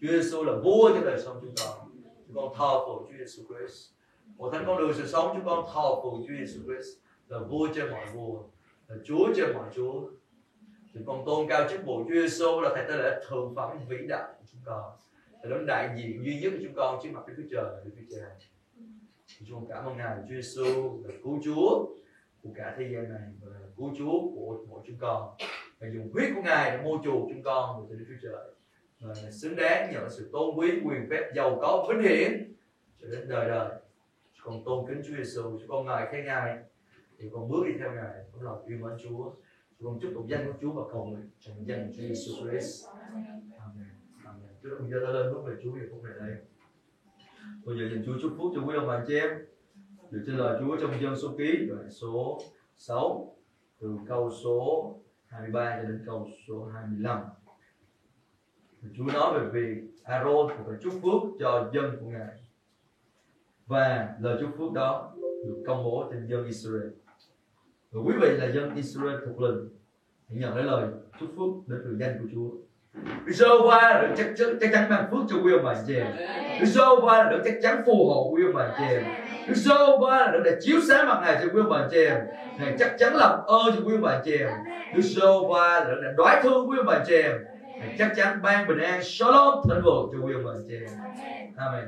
Chúa Giêsu là vua cho đời sống chúng con. Chúng con thờ phượng Chúa Giêsu Christ. Một thánh con đường sự sống chúng con thờ phượng Chúa Giêsu Christ là vua trên mọi vua, là Chúa trên mọi Chúa. Chúng con tôn cao chức vụ Chúa Giêsu là thầy ta là thượng phẩm vĩ đại của chúng con là đấng đại diện duy nhất của chúng con trước mặt Đức Chúa Trời và Đức Chúa Cha. Chúng con cảm ơn Ngài Chúa Giêsu là cứu Chúa của cả thế gian này và là cứu Chúa của mỗi chúng con. và dùng huyết của Ngài để mua chuộc chúng con về Đức Chúa Trời. Và xứng đáng nhận sự tôn quý, quyền phép giàu có vinh hiển cho đến đời đời. Chúng con tôn kính Chúa Giêsu, chúng con ngài khen Ngài thì con bước đi theo Ngài con lòng yêu mến Chúa. Con chúc tụng danh của Chúa và cầu nguyện trong danh Chúa Giêsu Christ. Amen. Amen. Chúng ta cùng giơ tay lên bước về Chúa về phút này đây. Bây giờ xin Chúa chúc phúc cho quý ông bà chị em. Được trên lời Chúa trong dân số ký đoạn số 6 từ câu số 23 cho đến câu số 25. Chúa nói về việc Aaron phải chúc phước cho dân của Ngài. Và lời chúc phước đó được công bố trên dân Israel. Và quý vị là dân Israel thuộc linh hãy nhận lấy lời chúc phước đến từ danh của Chúa. Đức giê va là chắc chắn chắc chắn mang phước cho quý ông bà chị em. Đức giê va là chắc chắn phù hộ quý ông bà chị em. Đức giê va là để chiếu sáng mặt ngài cho quý ông bà chị em. Ngài chắc chắn làm ơn cho quý ông bà chị em. Đức giê va là để đoái thương quý ông bà chị em. Ngài chắc chắn ban bình an shalom thịnh vượng cho quý ông bà chị em. Amen.